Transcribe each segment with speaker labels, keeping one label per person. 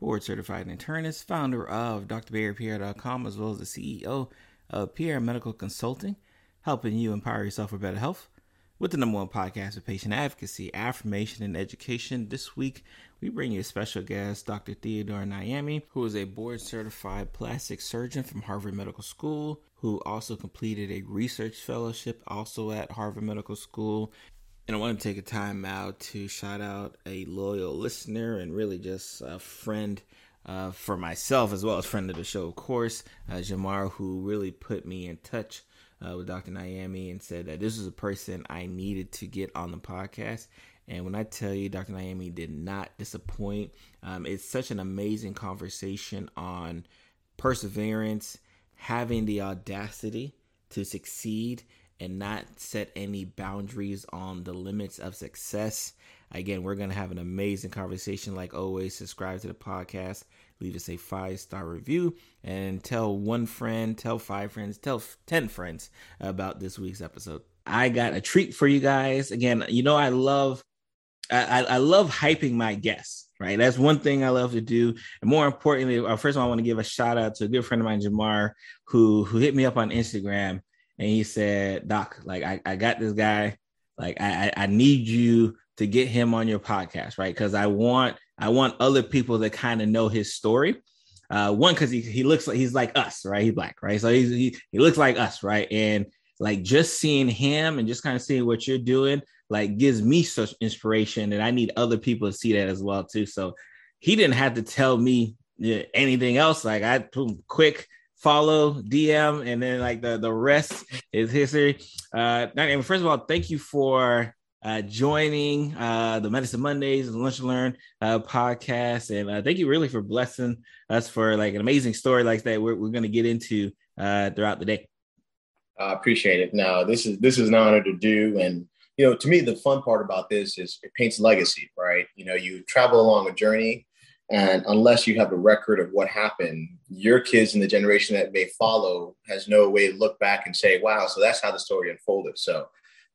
Speaker 1: board certified internist, founder of drbarrypierre.com, as well as the CEO of Pierre Medical Consulting, helping you empower yourself for better health with the number one podcast of patient advocacy, affirmation, and education. This week, we bring you a special guest, Dr. Theodore Nyame, who is a board certified plastic surgeon from Harvard Medical School, who also completed a research fellowship also at Harvard Medical School and I want to take a time out to shout out a loyal listener and really just a friend uh, for myself as well as friend of the show, of course, uh, Jamar, who really put me in touch uh, with Dr. Nyame and said that this is a person I needed to get on the podcast. And when I tell you, Dr. Nyame did not disappoint. Um, it's such an amazing conversation on perseverance, having the audacity to succeed and not set any boundaries on the limits of success. Again, we're going to have an amazing conversation. Like always, subscribe to the podcast, leave us a five star review, and tell one friend, tell five friends, tell 10 friends about this week's episode. I got a treat for you guys. Again, you know, I love. I, I love hyping my guests, right? That's one thing I love to do. And more importantly, uh, first of all, I want to give a shout out to a good friend of mine, Jamar, who who hit me up on Instagram and he said, Doc, like I, I got this guy, like I, I need you to get him on your podcast, right? Because I want I want other people to kind of know his story. Uh, one, because he, he looks like he's like us, right? He's black, right? So he's, he he looks like us, right? And like just seeing him and just kind of seeing what you're doing, like gives me such inspiration, and I need other people to see that as well too. So he didn't have to tell me anything else. Like I put quick follow, DM, and then like the the rest is history. Uh, and first of all, thank you for uh, joining uh, the Medicine Mondays and Lunch and Learn uh, podcast, and uh, thank you really for blessing us for like an amazing story like that. We're, we're going to get into uh, throughout the day.
Speaker 2: I appreciate it. Now, this is this is an honor to do, and you know, to me, the fun part about this is it paints legacy, right? You know, you travel along a journey and unless you have a record of what happened, your kids and the generation that may follow has no way to look back and say, wow, so that's how the story unfolded. So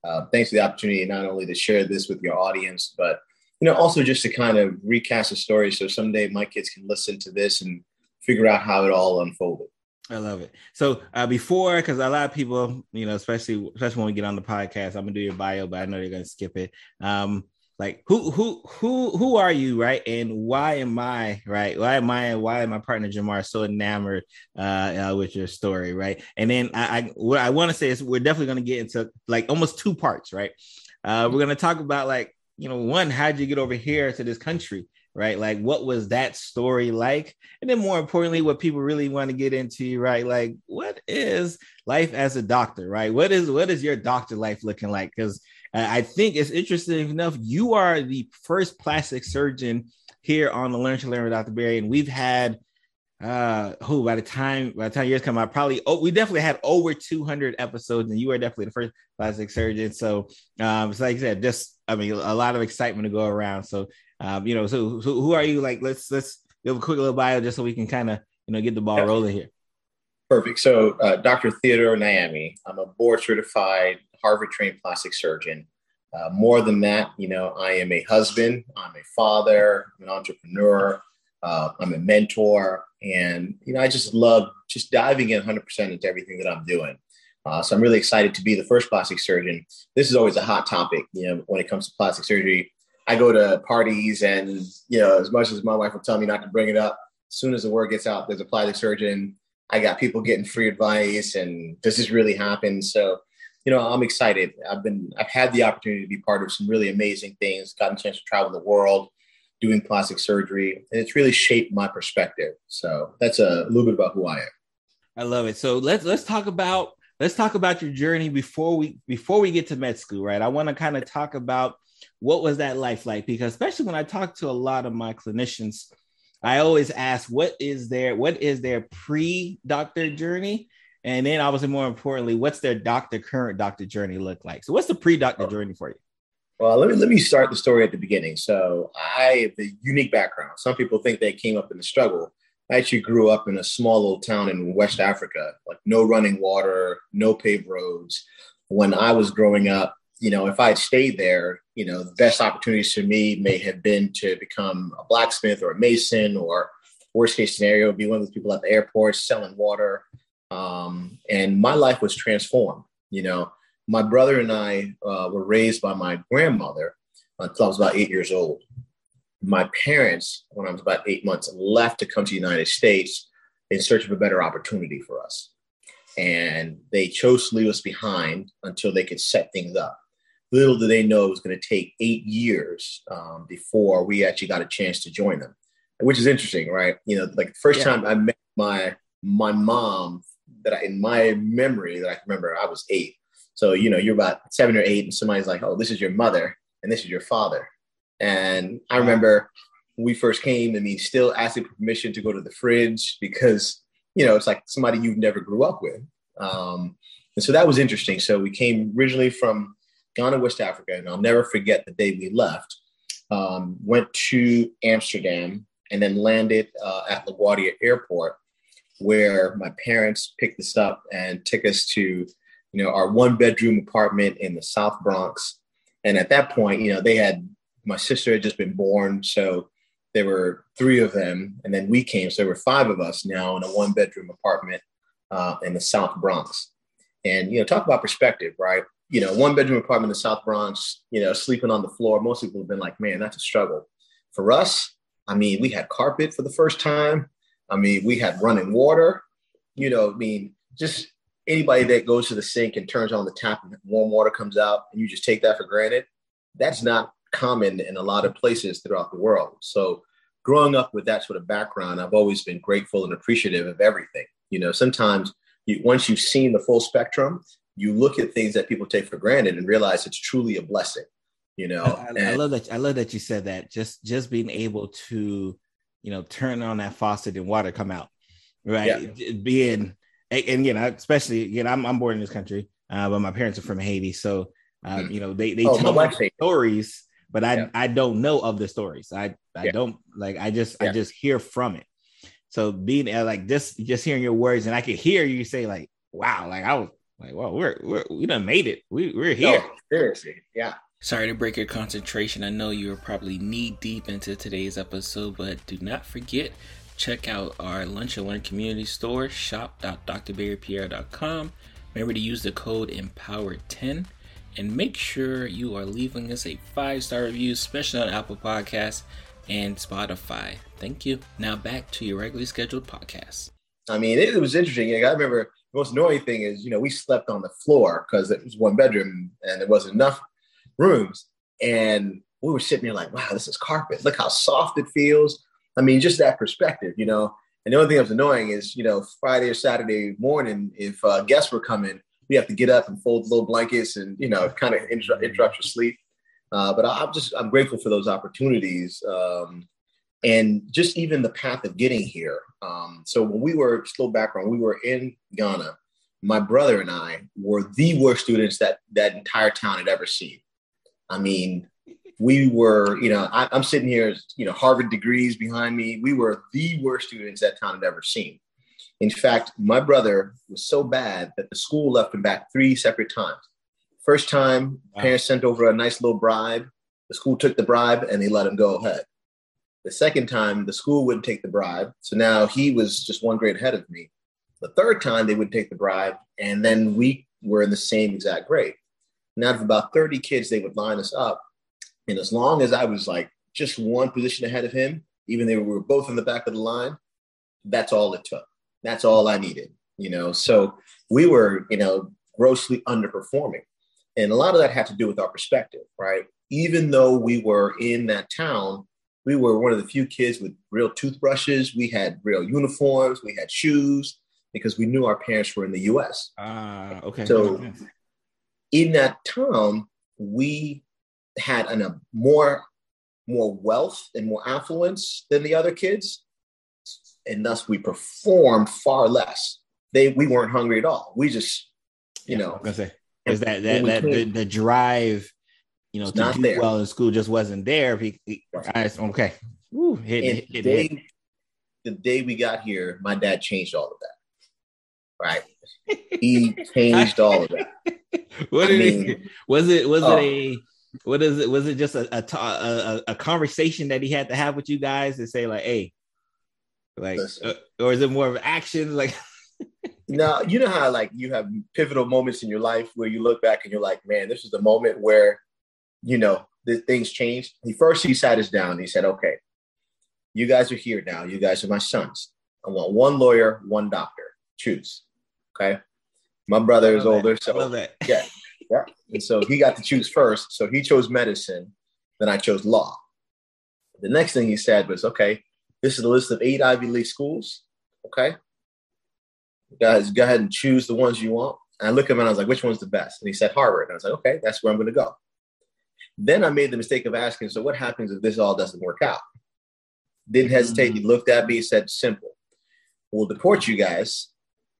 Speaker 2: uh, thanks for the opportunity not only to share this with your audience, but you know, also just to kind of recast the story so someday my kids can listen to this and figure out how it all unfolded.
Speaker 1: I love it. So uh, before, because a lot of people, you know, especially especially when we get on the podcast, I'm gonna do your bio, but I know they're gonna skip it. Um, like who who who who are you right? And why am i right? Why am i why am my partner jamar so enamored uh, uh with your story right? And then i, I what i want to say is we're definitely going to get into like almost two parts right? Uh we're going to talk about like you know one how'd you get over here to this country right? Like what was that story like? And then more importantly what people really want to get into right? Like what is life as a doctor right? What is what is your doctor life looking like? Because I think it's interesting enough. You are the first plastic surgeon here on the Learn to Learn with Dr. Barry, and we've had uh who by the time by the time years come out probably oh we definitely had over 200 episodes and you are definitely the first plastic surgeon so um so like i said just i mean a lot of excitement to go around so um you know so, so who are you like let's let's give a quick little bio just so we can kind of you know get the ball yeah. rolling here
Speaker 2: perfect so uh, dr theodore nyame i'm a board certified Harvard trained plastic surgeon. Uh, more than that, you know, I am a husband, I'm a father, I'm an entrepreneur, uh, I'm a mentor, and you know, I just love just diving in 100% into everything that I'm doing. Uh, so I'm really excited to be the first plastic surgeon. This is always a hot topic, you know, when it comes to plastic surgery. I go to parties, and you know, as much as my wife will tell me not to bring it up, as soon as the word gets out, there's a plastic surgeon. I got people getting free advice, and does this really happen? So you know, I'm excited. I've been, I've had the opportunity to be part of some really amazing things, gotten a chance to travel the world, doing plastic surgery, and it's really shaped my perspective. So that's a little bit about who I am.
Speaker 1: I love it. So let's let's talk about let's talk about your journey before we before we get to med school, right? I want to kind of talk about what was that life like because especially when I talk to a lot of my clinicians, I always ask, what is their what is their pre-doctor journey? And then obviously more importantly, what's their doctor current doctor journey look like? So what's the pre-doctor journey for you?
Speaker 2: Well, let me let me start the story at the beginning. So I have a unique background. Some people think they came up in the struggle. I actually grew up in a small little town in West Africa, like no running water, no paved roads. When I was growing up, you know, if I had stayed there, you know, the best opportunities for me may have been to become a blacksmith or a mason, or worst case scenario, be one of those people at the airport selling water. Um, and my life was transformed. You know, my brother and I uh, were raised by my grandmother until I was about eight years old. My parents, when I was about eight months, left to come to the United States in search of a better opportunity for us. And they chose to leave us behind until they could set things up. Little did they know it was going to take eight years um, before we actually got a chance to join them, which is interesting, right? You know, like the first yeah. time I met my my mom that I, in my memory that I can remember, I was eight. So, you know, you're about seven or eight, and somebody's like, oh, this is your mother and this is your father. And I remember when we first came, I mean, still asking permission to go to the fridge because, you know, it's like somebody you've never grew up with. Um, and so that was interesting. So we came originally from Ghana, West Africa, and I'll never forget the day we left. Um, went to Amsterdam and then landed uh, at LaGuardia Airport, where my parents picked us up and took us to you know, our one bedroom apartment in the South Bronx. And at that point, you know, they had my sister had just been born, so there were three of them, and then we came, so there were five of us now in a one bedroom apartment uh, in the South Bronx. And you know, talk about perspective, right? You know, one bedroom apartment in the South Bronx. You know, sleeping on the floor. Most people have been like, "Man, that's a struggle." For us, I mean, we had carpet for the first time. I mean, we had running water. You know, I mean, just anybody that goes to the sink and turns on the tap and warm water comes out and you just take that for granted, that's not common in a lot of places throughout the world. So growing up with that sort of background, I've always been grateful and appreciative of everything. You know, sometimes you, once you've seen the full spectrum, you look at things that people take for granted and realize it's truly a blessing. You know,
Speaker 1: I, and, I love that. I love that you said that. Just just being able to, you know, turn on that faucet and water come out, right? Yeah. Being and, you know, especially again, I'm I'm born in this country, uh, but my parents are from Haiti, so um, you know they they oh, tell me stories, but I yeah. I don't know of the stories. I I yeah. don't like I just. I just hear from it. So being uh, like just just hearing your words, and I could hear you say like, "Wow!" Like I was like, "Well, we're, we're we done made it. We we're here."
Speaker 2: Oh, seriously, yeah.
Speaker 1: Sorry to break your concentration. I know you're probably knee deep into today's episode, but do not forget check out our Lunch and Learn community store, shop.drbarrypierre.com. Remember to use the code EMPOWERED10 and make sure you are leaving us a five star review, especially on Apple Podcasts and Spotify. Thank you. Now back to your regularly scheduled podcast.
Speaker 2: I mean, it, was interesting. I remember the most annoying thing is, you know, we slept on the floor because it was one bedroom and there wasn't enough rooms. And we were sitting there like, wow, this is carpet. Look how soft it feels. I mean, just that perspective, you know. And the only thing that was annoying is, you know, Friday or Saturday morning, if uh, guests were coming, we have to get up and fold little blankets and, you know, kind of interrupt, interrupt your sleep. Uh, but I'm just, I'm grateful for those opportunities. Um, and just even the path of getting here. Um, so when we were still background, we were in Ghana. My brother and I were the worst students that that entire town had ever seen. I mean, we were, you know, I, am sitting here, you know, Harvard degrees behind me. We were the worst students that town had ever seen. In fact, my brother was so bad that the school left him back three separate times. First time, wow. parents sent over a nice little bribe. The school took the bribe and they let him go ahead. The second time, the school wouldn't take the bribe. So now he was just one grade ahead of me. The third time, they would take the bribe, and then we were in the same exact grade. And out of about 30 kids, they would line us up and as long as I was like just one position ahead of him, even though we were both in the back of the line, that's all it took. That's all I needed, you know. So we were, you know, grossly underperforming. And a lot of that had to do with our perspective, right? Even though we were in that town, we were one of the few kids with real toothbrushes. We had real uniforms. We had shoes because we knew our parents were in the US.
Speaker 1: Ah, uh, okay.
Speaker 2: So in that town, we had an, a more more wealth and more affluence than the other kids, and thus we performed far less. They we weren't hungry at all. We just, you
Speaker 1: Yeah,
Speaker 2: know,
Speaker 1: I'm gonna say is that that, that the, the drive, you know, to
Speaker 2: not
Speaker 1: do
Speaker 2: there.
Speaker 1: well in school just wasn't there. I- okay, Woo, hit,
Speaker 2: and
Speaker 1: hit,
Speaker 2: the day,
Speaker 1: hit.
Speaker 2: the day we got here, my dad changed all of that. Right, he changed all of that.
Speaker 1: what did he, was it was
Speaker 2: Oh.
Speaker 1: it a what is it was it just a a, a a- conversation that he had to have with you guys to say like hey like uh, or is it more of action like
Speaker 2: Now, you know how like you have pivotal moments in your life where you look back and you're like, man, this is the moment where, you know, the things changed. He first he sat us down. And he said, okay, you guys are here now. You guys are my sons. I want one lawyer, one doctor. Choose. Okay. My brother is older,
Speaker 1: that.
Speaker 2: So yeah, yeah. And so he got to choose first. So he chose medicine. Then I chose law. The next thing he said was, okay, this is a list of eight Ivy League schools. Okay. Guys, go ahead and choose the ones you want. And I looked at him and I was like, which one's the best? And he said Harvard. And I was like, okay, that's where I'm going to go. Then I made the mistake of asking, so what happens if this all doesn't work out? Didn't hesitate. He looked at me, he said, simple. We'll deport you guys,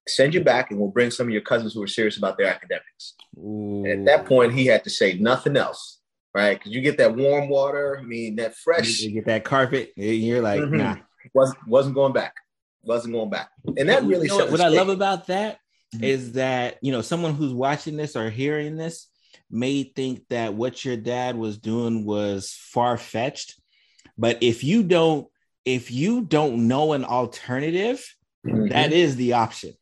Speaker 2: send you back, and we'll bring some of your cousins who are serious about their academics.
Speaker 1: Ooh.
Speaker 2: And at that point, he had to say nothing else, right? Because you get that warm water, I mean, that fresh
Speaker 1: you get that carpet and you're like
Speaker 2: Mhm.
Speaker 1: nah
Speaker 2: wasn't wasn't going back, wasn't going back, and that really
Speaker 1: You know what, what I love about that
Speaker 2: Mhm.
Speaker 1: is that you know someone who's watching this or hearing this may think that what your dad was doing was far fetched, but if you don't if you don't know an alternative,
Speaker 2: Mhm.
Speaker 1: that is the option.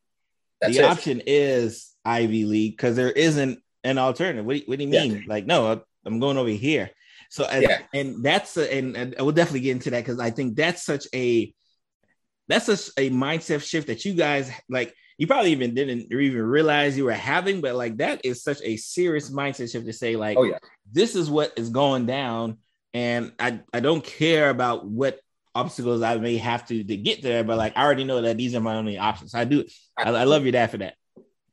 Speaker 2: That's
Speaker 1: the
Speaker 2: it.
Speaker 1: option is Ivy League because there isn't an alternative. What do you, what do you
Speaker 2: Yeah.
Speaker 1: mean? Like, no, I'm going over here. So, and,
Speaker 2: Yeah.
Speaker 1: and that's a, and, and we'll definitely get into that because I think that's such a that's such a mindset shift that you guys like. You probably even didn't even realize you were having, but like that is such a serious mindset shift to say, like,
Speaker 2: Oh yeah,
Speaker 1: this is what is going down, and I I don't care about what obstacles I may have to to get there, but like I already know that these are my only options. I do. I, I love your dad for that.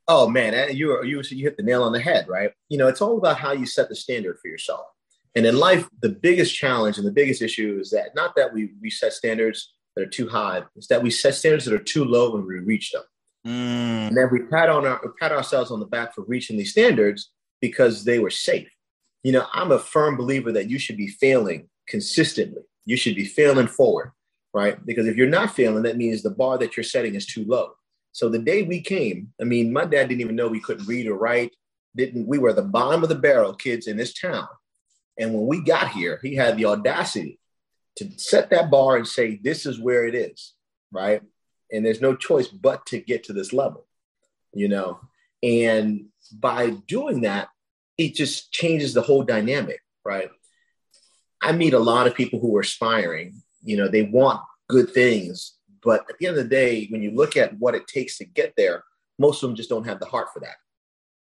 Speaker 2: Oh man, you were- you you hit the nail on the head, right? You know, it's all about how you set the standard for yourself. And in life, the biggest challenge and the biggest issue is that not that we we set standards that are too high, it's that we set standards that are too low when we reach them.
Speaker 1: Mm,
Speaker 2: And then we pat on our pat ourselves on the back for reaching these standards because they were safe. You know, I'm a firm believer that you should be failing consistently. You should be failing forward, right? Because if you're not failing, that means the bar that you're setting is too low. So the day we came, I mean, my dad didn't even know we couldn't read or write. Didn't we were the bottom of the barrel kids in this town. And when we got here, he had the audacity to set that bar and say, this is where it is, right? And there's no choice but to get to this level, you know? And by doing that, it just changes the whole dynamic, right? I meet a lot of people who are aspiring, you know, they want good things, but at the end of the day, when you look at what it takes to get there, most of them just don't have the heart for that.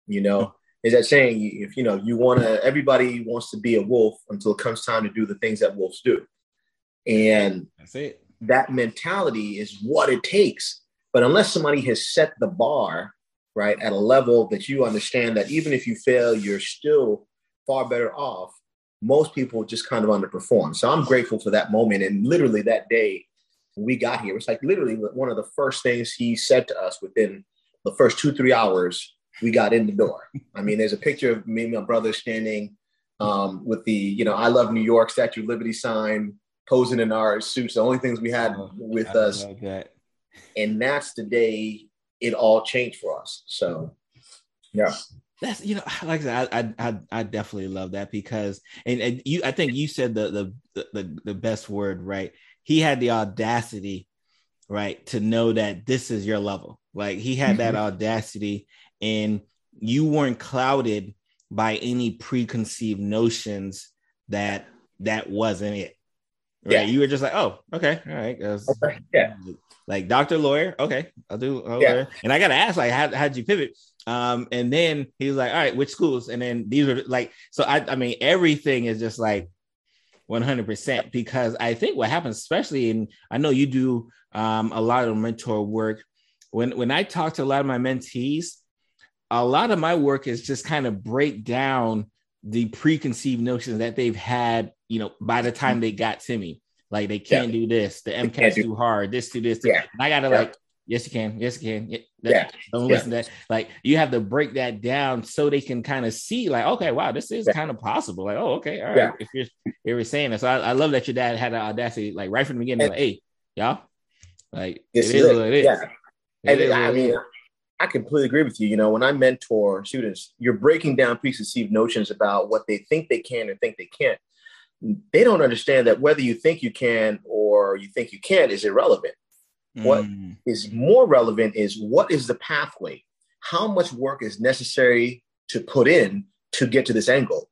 Speaker 2: You know, is that saying if you know you want to, everybody wants to be a wolf until it comes time to do the things that wolves do. And
Speaker 1: that's it.
Speaker 2: that mentality is what it takes. But unless somebody has set the bar, right, at a level that you understand that even if you fail, you're still far better off, most people just kind of underperform. So I'm grateful for that moment. And literally that day when we got here, it's like literally one of the first things he said to us within the first two, three hours, we got in the door. I mean, there's a picture of me and my brother standing um, with the, you know, I love New York Statue of Liberty sign, posing in our suits, the only things we had with
Speaker 1: I
Speaker 2: us.
Speaker 1: that.
Speaker 2: And that's the day it all changed for us. So, yeah.
Speaker 1: That's you know, like I said, I I I, definitely love that because and, and you I think you said the, the the the best word right. He had the audacity, right, to know that this is your level. Like he had that mm-hmm. audacity, and you weren't clouded by any preconceived notions that that wasn't it. Right.
Speaker 2: Yeah.
Speaker 1: You were just like, oh, okay, all right.
Speaker 2: Okay, yeah.
Speaker 1: Like doctor, lawyer, okay, I'll do. I'll
Speaker 2: Yeah.
Speaker 1: lawyer. And I gotta ask, like, how how'd you pivot? Um, and then he was like, all right, which schools? And then these are like, so I, I mean, everything is just like 100% because I think what happens, especially in, I know you do um, a lot of mentor work. When, when I talk to a lot of my mentees, a lot of my work is just kind of break down the preconceived notions that they've had, you know, by the time they got to me. Like they can't yeah. do this. The MCAT's too hard. This to this. Yeah. And I gotta yeah. like, yes, you can. Yes, you can. That, yeah. Don't listen yeah. to that. Like you have to break that down so they can kind of see, like, okay, wow, this is kind of possible. Like, oh, okay, all right. If you're if you're saying that, so I, I, love that your dad had the audacity, like right from the beginning, like, hey, y'all, like it is what it is.
Speaker 2: Yeah. It and is I mean, I completely agree with you. You know, when I mentor students, you're breaking down preconceived notions about what they think they can and think they can't. They don't understand that whether you think you can or you think you can't is irrelevant. Mm. What is more relevant is what is the pathway? How much work is necessary to put in to get to this angle,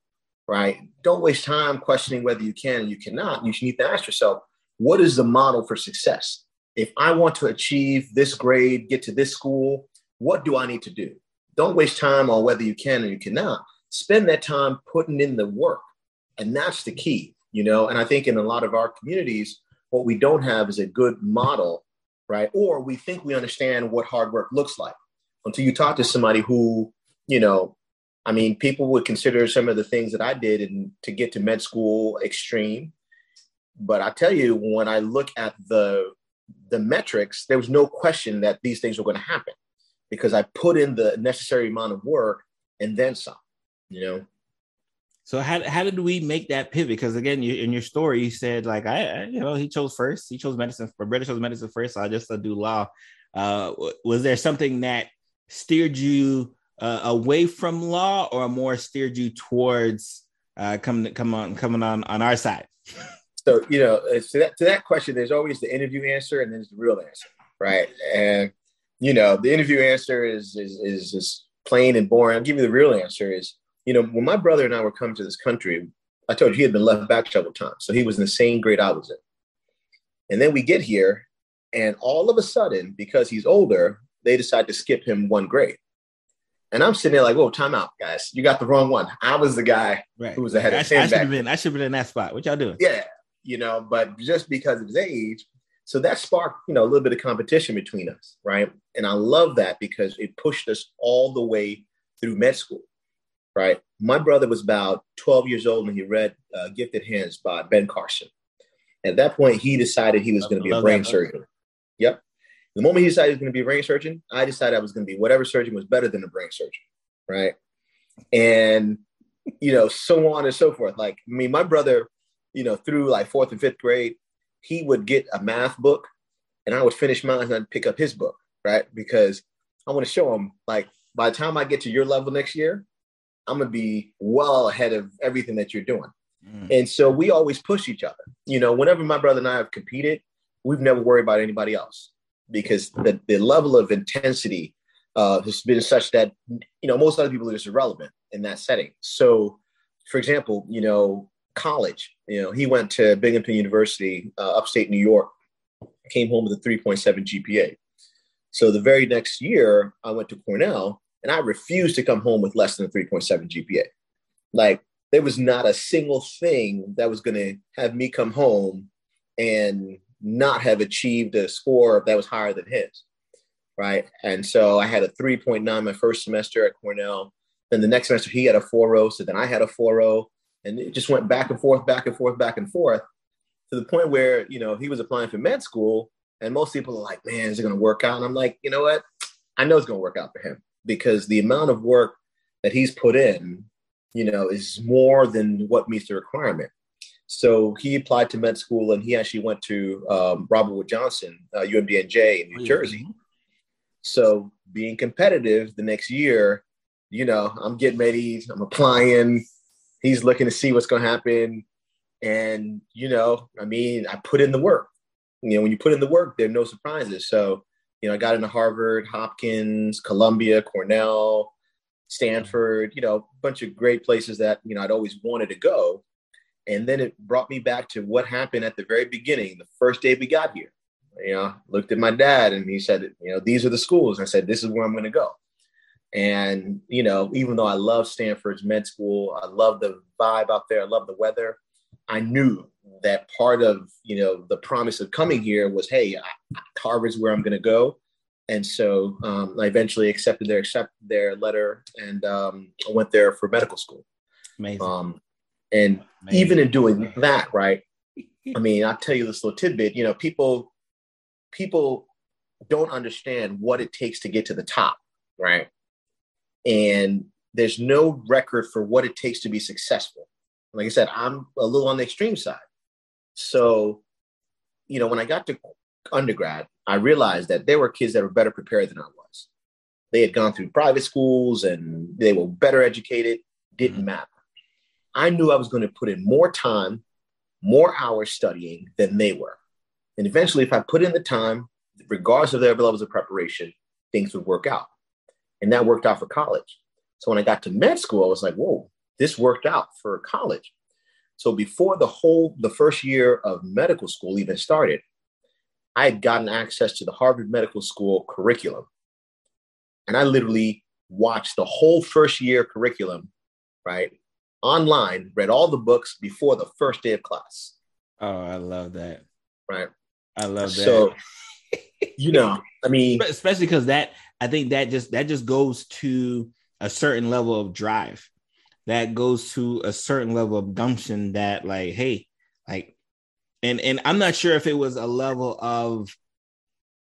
Speaker 2: right? Don't waste time questioning whether you can and you cannot. You need to ask yourself, what is the model for success? If I want to achieve this grade, get to this school, what do I need to do? Don't waste time on whether you can or you cannot. Spend that time putting in the work. And that's the key, you know. And I think in a lot of our communities, what we don't have is a good model, right? Or we think we understand what hard work looks like until you talk to somebody who, you know, I mean, people would consider some of the things that I did in, to get to med school extreme. But I tell you, when I look at the the metrics, there was no question that these things were going to happen because I put in the necessary amount of work and then some, you know.
Speaker 1: So how, how did we make that pivot? Because again, you, in your story, you said like I, I, you know he chose first. He chose medicine. My brother chose medicine first. So I just uh, do law. Uh, was there something that steered you uh, away from law, or more steered you towards uh, coming come on coming on on our side?
Speaker 2: So you know, to that to that question, there's always the interview answer and then there's the real answer, right? And you know, the interview answer is is is just plain and boring. I'll give you the real answer is, you know, when my brother and I were coming to this country, I told you he had been left back several times. So he was in the same grade I was in. And then we get here, and all of a sudden, because he's older, they decide to skip him one grade. And I'm sitting there like, whoa, time out, guys. You got the wrong one. I was the guy right. who was ahead
Speaker 1: I,
Speaker 2: of him.
Speaker 1: I should have been, I should have been in that spot. What y'all doing?
Speaker 2: Yeah. You know, but just because of his age, so that sparked, you know, a little bit of competition between us, right? And I love that because it pushed us all the way through med school, right? My brother was about 12 years old when he read uh, Gifted Hands by Ben Carson. At that point, he decided he was going to be a brain surgeon. Yep. The moment he decided he was going to be a brain surgeon, I decided I was going to be whatever surgeon was better than a brain surgeon, right? And you know, so on and so forth. Like, I mean, my brother, you know, through like fourth and fifth grade, he would get a math book and I would finish mine and I'd pick up his book, right? Because I want to show him like by the time I get to your level next year, I'm gonna be well ahead of everything that you're doing. Mm. And so we always push each other. You know, whenever my brother and I have competed, we've never worried about anybody else because the, the level of intensity uh, has been such that you know most other people are just irrelevant in that setting. So, for example, you know, college. You know, he went to Binghamton University, uh, upstate New York, came home with a 3.7 GPA. So the very next year, I went to Cornell and I refused to come home with less than a 3.7 GPA. Like, there was not a single thing that was going to have me come home and not have achieved a score that was higher than his. Right. And so I had a 3.9 my first semester at Cornell. Then the next semester, he had a 4.0. So then I had a 4.0 and it just went back and forth, back and forth, back and forth to the point where, you know, he was applying for med school and most people are like, man, is it going to work out? And I'm like, you know what? I know it's going to work out for him because the amount of work that he's put in, you know, is more than what meets the requirement. So he applied to med school and he actually went to um, Robert Wood Johnson, uh, UMDNJ in New mm-hmm. Jersey. So being competitive the next year, you know, I'm getting ready, I'm applying, he's looking to see what's going to happen. And, you know, I mean, I put in the work. You know, when you put in the work, there are no surprises. So, you know, I got into Harvard, Hopkins, Columbia, Cornell, Stanford, you know, a bunch of great places that, you know, I'd always wanted to go. And then it brought me back to what happened at the very beginning, the first day we got here. You know, looked at my dad and he said, you know, these are the schools. I said, this is where I'm going to go. And, you know, even though I love Stanford's med school, I love the vibe out there, I love the weather, I knew that part of, you know, the promise of coming here was, hey, Harvard's where I'm going to go. And so um, I eventually accepted their accept their letter and um, I went there for medical school.
Speaker 1: Amazing.
Speaker 2: Um, and Amazing. even in doing that, right, I mean, I'll tell you this little tidbit. You know, people people don't understand what it takes to get to the top, right? And there's no record for what it takes to be successful. Like I said, I'm a little on the extreme side. So, you know, when I got to undergrad, I realized that there were kids that were better prepared than I was. They had gone through private schools and they were better educated, didn't mm-hmm. matter. I knew I was going to put in more time, more hours studying than they were. And eventually, if I put in the time, regardless of their levels of preparation, things would work out. And that worked out for college. So when I got to med school, I was like, whoa, this worked out for college. So before the whole, the first year of medical school even started, I had gotten access to the Harvard Medical School curriculum. And I literally watched the whole first year curriculum, right? Online, read all the books before the first day of class.
Speaker 1: Oh, I love that.
Speaker 2: Right.
Speaker 1: I love that.
Speaker 2: So, you know, I mean,
Speaker 1: especially because that I think that just that just goes to a certain level of drive. That goes to a certain level of gumption that, like, hey, like, and and I'm not sure if it was a level of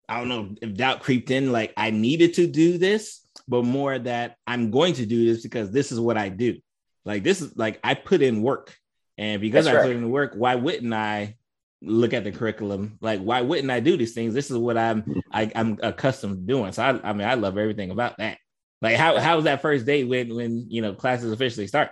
Speaker 1: I don't know if doubt creeped in, like I needed to do this, but more that I'm going to do this because this is what I do. Like this is like I put in work. And because That's I right. put in work, why wouldn't I look at the curriculum. Like, why wouldn't I do these things? This is what I'm I, am i am accustomed to doing. So I, I mean, I love everything about that. Like, how how was that first day when when you know classes officially start?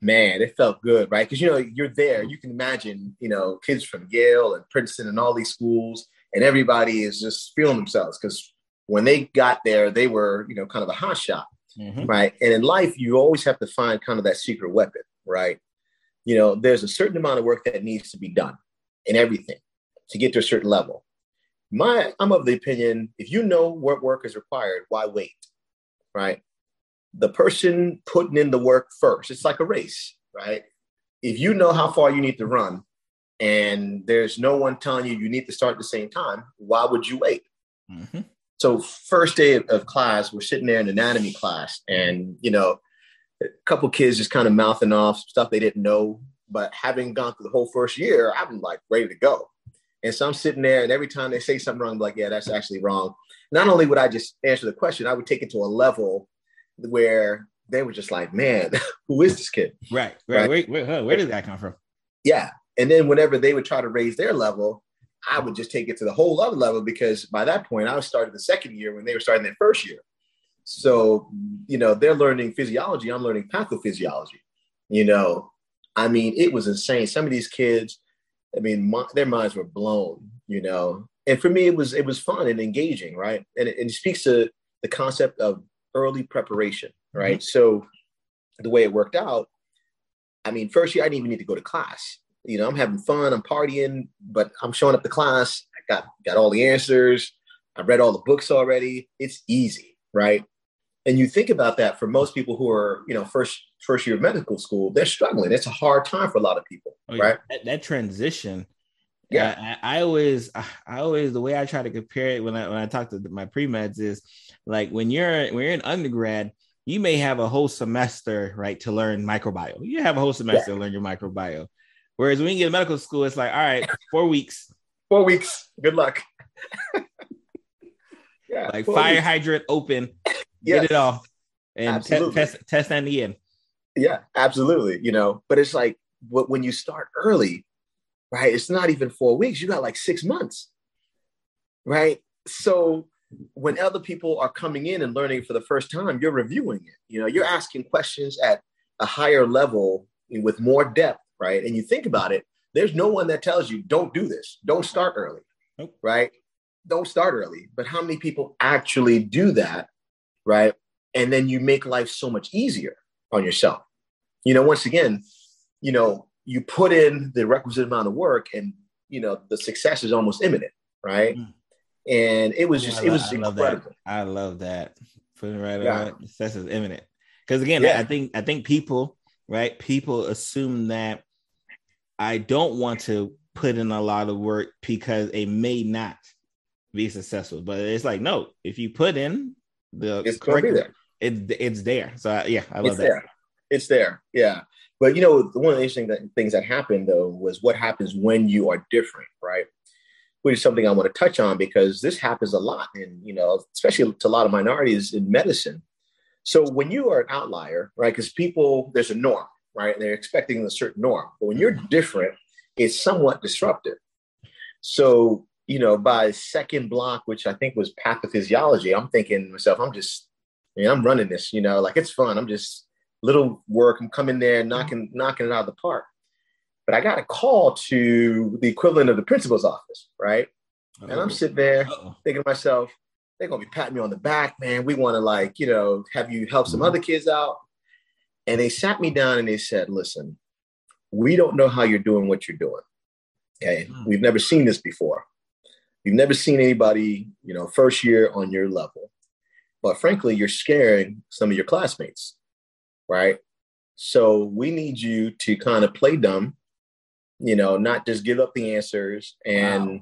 Speaker 2: Man, it felt good, right? Because you know you're there. You can imagine, you know, kids from Yale and Princeton and all these schools, and everybody is just feeling themselves because when they got there, they were, you know, kind of a hot shot, mm-hmm. right? And in life, you always have to find kind of that secret weapon, right? You know, there's a certain amount of work that needs to be done in everything to get to a certain level. My, I'm of the opinion if you know what work is required, why wait? Right? The person putting in the work first, it's like a race, right? If you know how far you need to run and there's no one telling you you need to start at the same time, why would you wait? Mm-hmm. So, first day of, class, we're sitting there in anatomy class, and you know, a couple kids just kind of mouthing off stuff they didn't know but having gone through the whole first year, I'm like ready to go. And so I'm sitting there, and every time they say something wrong, I'm like, yeah, that's actually wrong. Not only would I just answer the question, I would take it to a level where they were just like, man, who is this kid?
Speaker 1: Right, right. right? Where, where, where did that come from?
Speaker 2: Yeah. And then whenever they would try to raise their level, I would just take it to the whole other level because by that point, I was starting the second year when they were starting their first year. So, you know, they're learning physiology, I'm learning pathophysiology, you know, I mean, it was insane. Some of these kids, I mean, my, their minds were blown, you know. And for me, it was it was fun and engaging, right? And it, and it speaks to the concept of early preparation, right? Mm-hmm. So the way it worked out, I mean, first year I didn't even need to go to class. You know, I'm having fun, I'm partying, but I'm showing up to class. I got got all the answers. I read all the books already. It's easy, right? And you think about that for most people who are, you know, first first year of medical school, they're struggling. It's a hard time for a lot of people, oh, yeah. right?
Speaker 1: That, that, transition. Yeah, I, I, always, I always, the way I try to compare it when I when I talk to my pre meds is like when you're when you're in undergrad, you may have a whole semester right to learn microbiome. You have a whole semester yeah. to learn your microbiome. Whereas when you get to medical school, it's like, all right, four weeks.
Speaker 2: Four weeks. Good luck.
Speaker 1: yeah, like fire weeks. hydrant open, yes. get it all, and te- test test at the end.
Speaker 2: Yeah, absolutely. You know, but it's like when you start early, right? It's not even four weeks. You got like six months, right? So when other people are coming in and learning for the first time, you're reviewing it. You know, you're asking questions at a higher level with more depth, right? And you think about it, there's no one that tells you don't do this, don't start early, nope. right? Don't start early. But how many people actually do that, right? And then you make life so much easier on yourself you know, once again, you know, you put in the requisite amount of work and, you know, the success is almost imminent, right? Mm. And it was just, it was I incredible.
Speaker 1: I love that. Putting right yeah. on success is imminent. Because again, yeah. I think, I think people, right? People assume that I don't want to put in a lot of work because it may not be successful. But it's like, no, if you put in the
Speaker 2: it's correct, there.
Speaker 1: It, it's there. So yeah, I love
Speaker 2: it's
Speaker 1: that.
Speaker 2: There it's there. Yeah. But you know, one of the interesting things that happened though was what happens when you are different, right? Which is something I want to touch on because this happens a lot, and you know, especially to a lot of minorities in medicine. So when you are an outlier, right? Because people, there's a norm, right? They're expecting a certain norm, but when you're different, it's somewhat disruptive. So you know, by second block, which I think was pathophysiology, I'm thinking myself, I'm just, I'm running this, you know, like it's fun. I'm just little work. I'm coming there, knocking, knocking it out of the park. But I got a call to the equivalent of the principal's office, right? Uh-oh. And I'm sitting there Uh-oh. thinking to myself, they're gonna be patting me on the back, man. We want to like, you know, have you help some mm-hmm. other kids out. And they sat me down and they said, listen, we don't know how you're doing what you're doing. Okay. Mm-hmm. We've never seen this before. You've never seen anybody, you know, first year on your level. But frankly, you're scaring some of your classmates, right? So we need you to kind of play dumb, you know, not just give up the answers and, wow.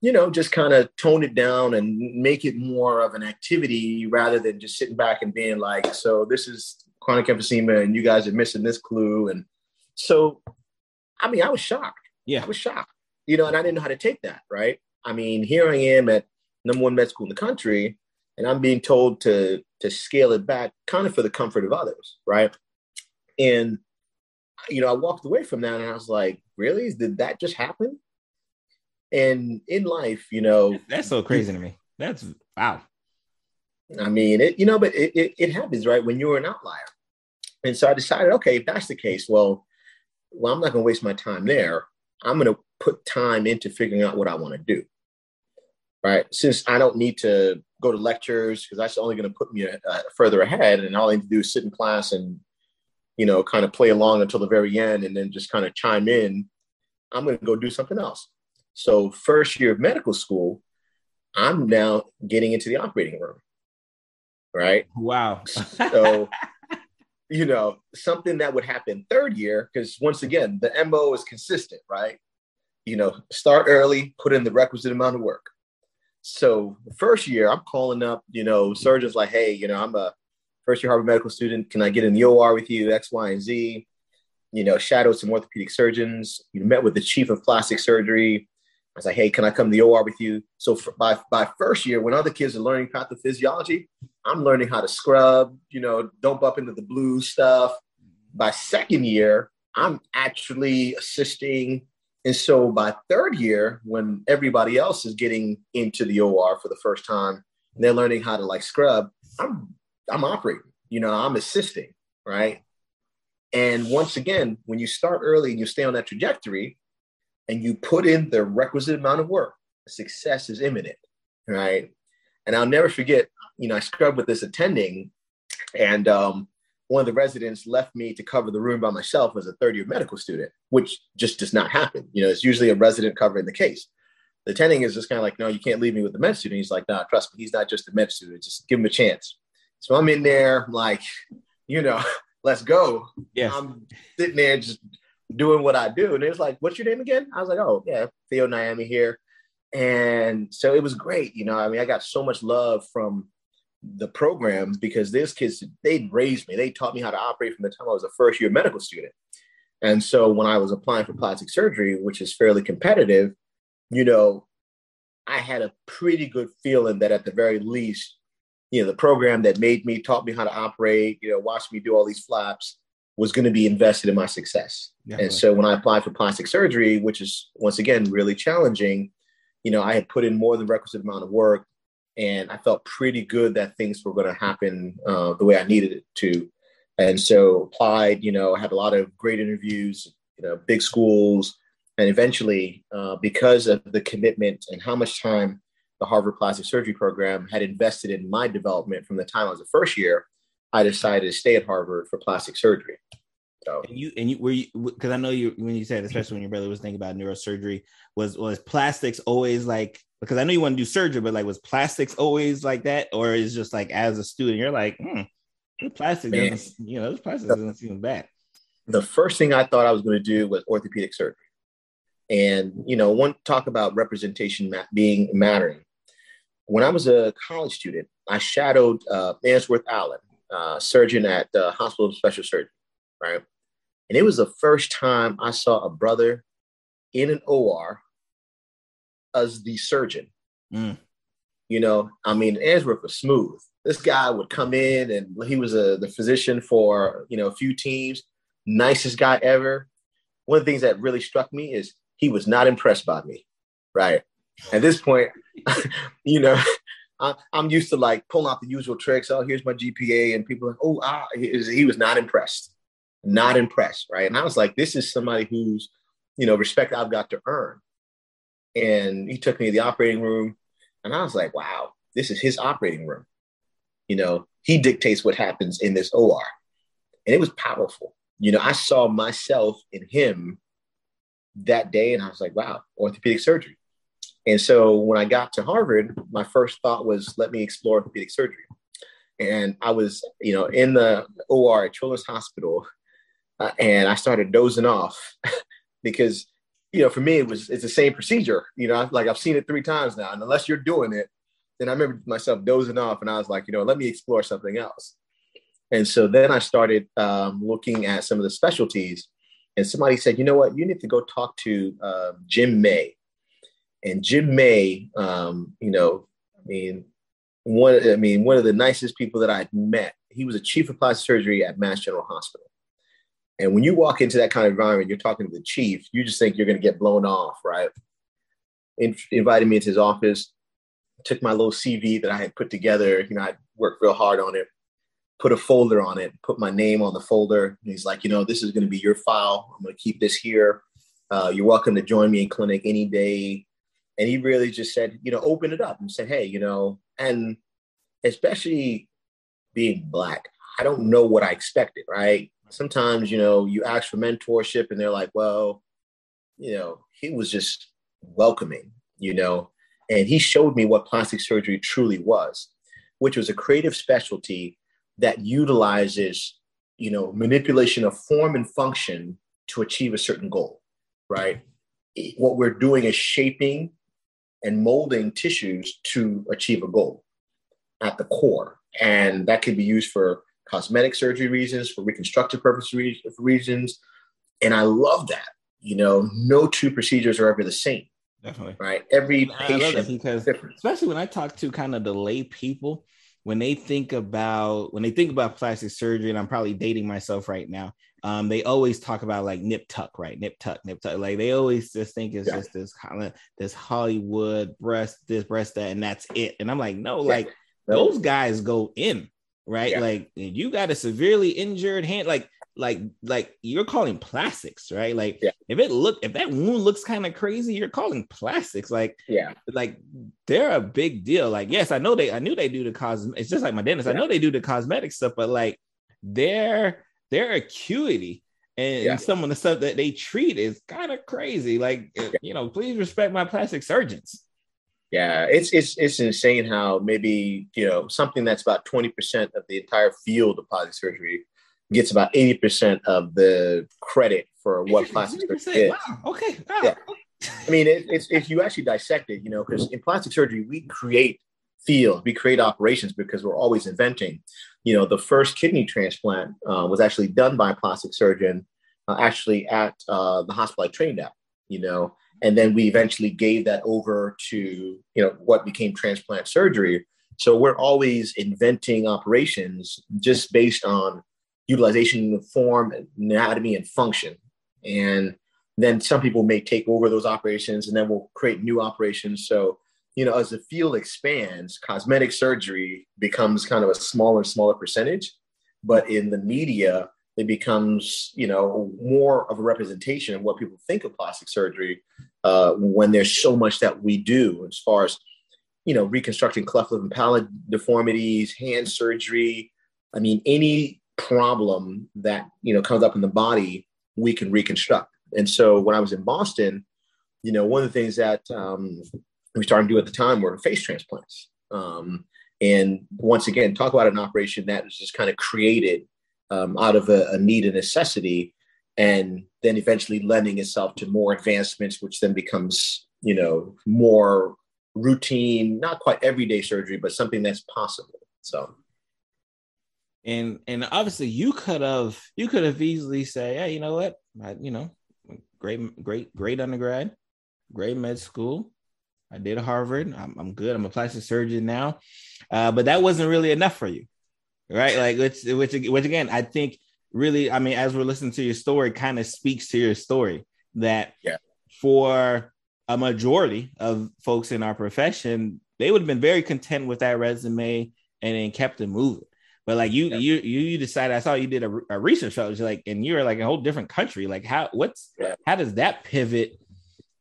Speaker 2: you know, just kind of tone it down and make it more of an activity rather than just sitting back and being like, so this is chronic emphysema and you guys are missing this clue. And so, I mean, I was shocked. Yeah. I was shocked, you know, and I didn't know how to take that, right? I mean, here I am at number one med school in the country, and I'm being told to to scale it back, kind of for the comfort of others, right? And you know, I walked away from that, and I was like, really? Did that just happen? And in life, you know,
Speaker 1: that's so crazy to me. That's wow.
Speaker 2: I mean, it, you know, but it, it, it happens, right? When you're an outlier. And so I decided, okay, if that's the case, well, well, I'm not going to waste my time there. I'm going to put time into figuring out what I want to do right? Since I don't need to go to lectures because that's only going to put me uh, further ahead, and all I need to do is sit in class and you know kind of play along until the very end, and then just kind of chime in. I'm going to go do something else. So first year of medical school, I'm now getting into the operating room, right?
Speaker 1: Wow.
Speaker 2: so you know something that would happen third year because once again the mo is consistent right you know start early put in the requisite amount of work so the first year, I'm calling up, you know, surgeons like, hey, you know, I'm a first year Harvard medical student. Can I get in the OR with you? X, Y, and Z. You know, shadowed some orthopedic surgeons. You met with the chief of plastic surgery. I was like, hey, can I come to the OR with you? So for, by by first year, when other kids are learning pathophysiology, I'm learning how to scrub. You know, don't bump into the blue stuff. By second year, I'm actually assisting and so by third year, when everybody else is getting into the OR for the first time, and they're learning how to like scrub, I'm I'm operating, you know, I'm assisting, right? And once again, when you start early and you stay on that trajectory and you put in the requisite amount of work, success is imminent, right? And I'll never forget, you know, I scrubbed with this attending and um, one of the residents left me to cover the room by myself as a third year medical student, which just does not happen. You know, it's usually a resident covering the case. The attending is just kind of like, no, you can't leave me with the med student. He's like, nah, trust me, he's not just a med student. Just give him a chance. So I'm in there, like, you know, let's go.
Speaker 1: Yeah.
Speaker 2: I'm sitting there just doing what I do. And it was like, what's your name again? I was like, oh, yeah, Theo Nyame here. And so it was great. You know, I mean, I got so much love from the program because these kids they raised me. They taught me how to operate from the time i was a first year medical student. And so when i was applying for plastic surgery which is fairly competitive you know i had a pretty good feeling that at the very least you know the program that made me taught me how to operate you know watched me do all these flaps was going to be invested in my success. And so when i applied for plastic surgery which is once again really challenging you know i had put in more than requisite amount of work and I felt pretty good that things were going to happen uh, the way I needed it to. And so applied, you know, I had a lot of great interviews, you know, big schools, and eventually, uh, because of the commitment and how much time the Harvard Plastic Surgery Program had invested in my development from the time I was a first year, I decided to stay at Harvard for plastic surgery.
Speaker 1: So and you and you were you because I know you when you said especially when your brother was thinking about neurosurgery was was plastics always like because I know you want to do surgery but like was plastics always like that or is just like as a student you're like hmm, plastic Man. doesn't you know this plastic doesn't seem bad.
Speaker 2: The first thing I thought I was going to do was orthopedic surgery, and you know one talk about representation being mattering. When I was a college student, I shadowed uh, Answorth Allen, uh, surgeon at the Hospital of Special Surgery right? And it was the first time I saw a brother in an OR as the surgeon. Mm. You know, I mean, Answorth was smooth. This guy would come in and he was a, the physician for, you know, a few teams, nicest guy ever. One of the things that really struck me is he was not impressed by me, right? At this point, you know, I, am used to like pulling out the usual tricks. Oh, here's my GPA, and people are like, oh, ah, he was not impressed, not impressed, right? And I was like, this is somebody who's, you know, respect I've got to earn. And he took me to the operating room, and I was like, wow, this is his operating room. You know, he dictates what happens in this OR, and it was powerful. You know, I saw myself in him that day, and I was like, wow, orthopedic surgery and so when I got to Harvard, my first thought was, let me explore orthopedic surgery. And I was, you know, in the OR at Children's Hospital, uh, and I started dozing off because, you know, for me it was it's the same procedure. You know, like I've seen it three times now, and unless you're doing it, then I remember myself dozing off, and I was like, you know, let me explore something else. And so then I started um, looking at some of the specialties, and somebody said, you know what, you need to go talk to uh, Jim May and Jim May, um, you know, I mean, one, I mean, one of the nicest people that I'd met. He was a chief of plastic surgery at Mass General Hospital. And when you walk into that kind of environment, you're talking to the chief, you just think you're going to get blown off, right? In, invited me into his office, took my little CV that I had put together. You know, I worked real hard on it, put a folder on it, put my name on the folder. And he's like, you know, this is going to be your file. I'm going to keep this here. Uh, you're welcome to join me in clinic any day and he really just said, you know, open it up and said, hey, you know, and especially being black, I don't know what I expected, right? Sometimes, you know, you ask for mentorship and they're like, well, you know, he was just welcoming, you know, and he showed me what plastic surgery truly was, which was a creative specialty that utilizes, you know, manipulation of form and function to achieve a certain goal, right? What we're doing is shaping and molding tissues to achieve a goal at the core. And that can be used for cosmetic surgery reasons, for reconstructive purpose reasons. And I love that. You know, no two procedures are ever the same.
Speaker 1: Definitely.
Speaker 2: Right. Every patient
Speaker 1: because especially when I talk to kind of the lay people, when they think about when they think about plastic surgery, and I'm probably dating myself right now, um, they always talk about like nip tuck, right? Nip tuck, nip tuck. Like they always just think it's yeah. just this kind of this Hollywood breast, this breast, that, and that's it. And I'm like, no, yeah. like those guys go in, right? Yeah. Like you got a severely injured hand, like like like you're calling plastics, right? Like if it look if that wound looks kind of crazy, you're calling plastics. Like
Speaker 2: yeah,
Speaker 1: like they're a big deal. Like yes, I know they I knew they do the cosmetic. It's just like my dentist. I know they do the cosmetic stuff, but like they're their acuity and, yeah. some of the stuff that they treat is kind of crazy. Like, yeah. you know, please respect my plastic surgeons.
Speaker 2: Yeah, it's it's it's insane how maybe you know something that's about twenty percent of the entire field of plastic surgery gets about eighty percent of the credit for what plastic surgery is. Wow.
Speaker 1: Okay. Wow. Yeah.
Speaker 2: I mean, it, it's if you actually dissect it, you know, because in plastic surgery we create fields, we create operations because we're always inventing you know, the first kidney transplant uh, was actually done by a plastic surgeon, uh, actually at uh, the hospital I trained at, you know, and then we eventually gave that over to, you know, what became transplant surgery. So we're always inventing operations just based on utilization of form, anatomy, and function. And then some people may take over those operations and then we'll create new operations. So you know, as the field expands, cosmetic surgery becomes kind of a smaller, smaller percentage. But in the media, it becomes, you know, more of a representation of what people think of plastic surgery uh, when there's so much that we do as far as, you know, reconstructing cleft lip and palate deformities, hand surgery. I mean, any problem that, you know, comes up in the body, we can reconstruct. And so when I was in Boston, you know, one of the things that um, we started to do at the time were face transplants. Um, and once again, talk about an operation that was just kind of created um, out of a, a, need and necessity, and then eventually lending itself to more advancements, which then becomes, you know, more routine, not quite everyday surgery, but something that's possible. So,
Speaker 1: and and obviously you could have you could have easily say, hey, you know what, I, you know, great, great, great undergrad, great med school. I did Harvard. I'm, I'm good. I'm a plastic surgeon now, uh, but that wasn't really enough for you, right? Like which which which again, I think really, I mean, as we're listening to your story, kind of speaks to your story that
Speaker 2: yeah.
Speaker 1: for a majority of folks in our profession, they would have been very content with that resume and then kept it moving. But like you, yeah. you, you decided. I saw you did a, a research show. Like, and you were like a whole different country. Like, how? What's? Yeah. How does that pivot?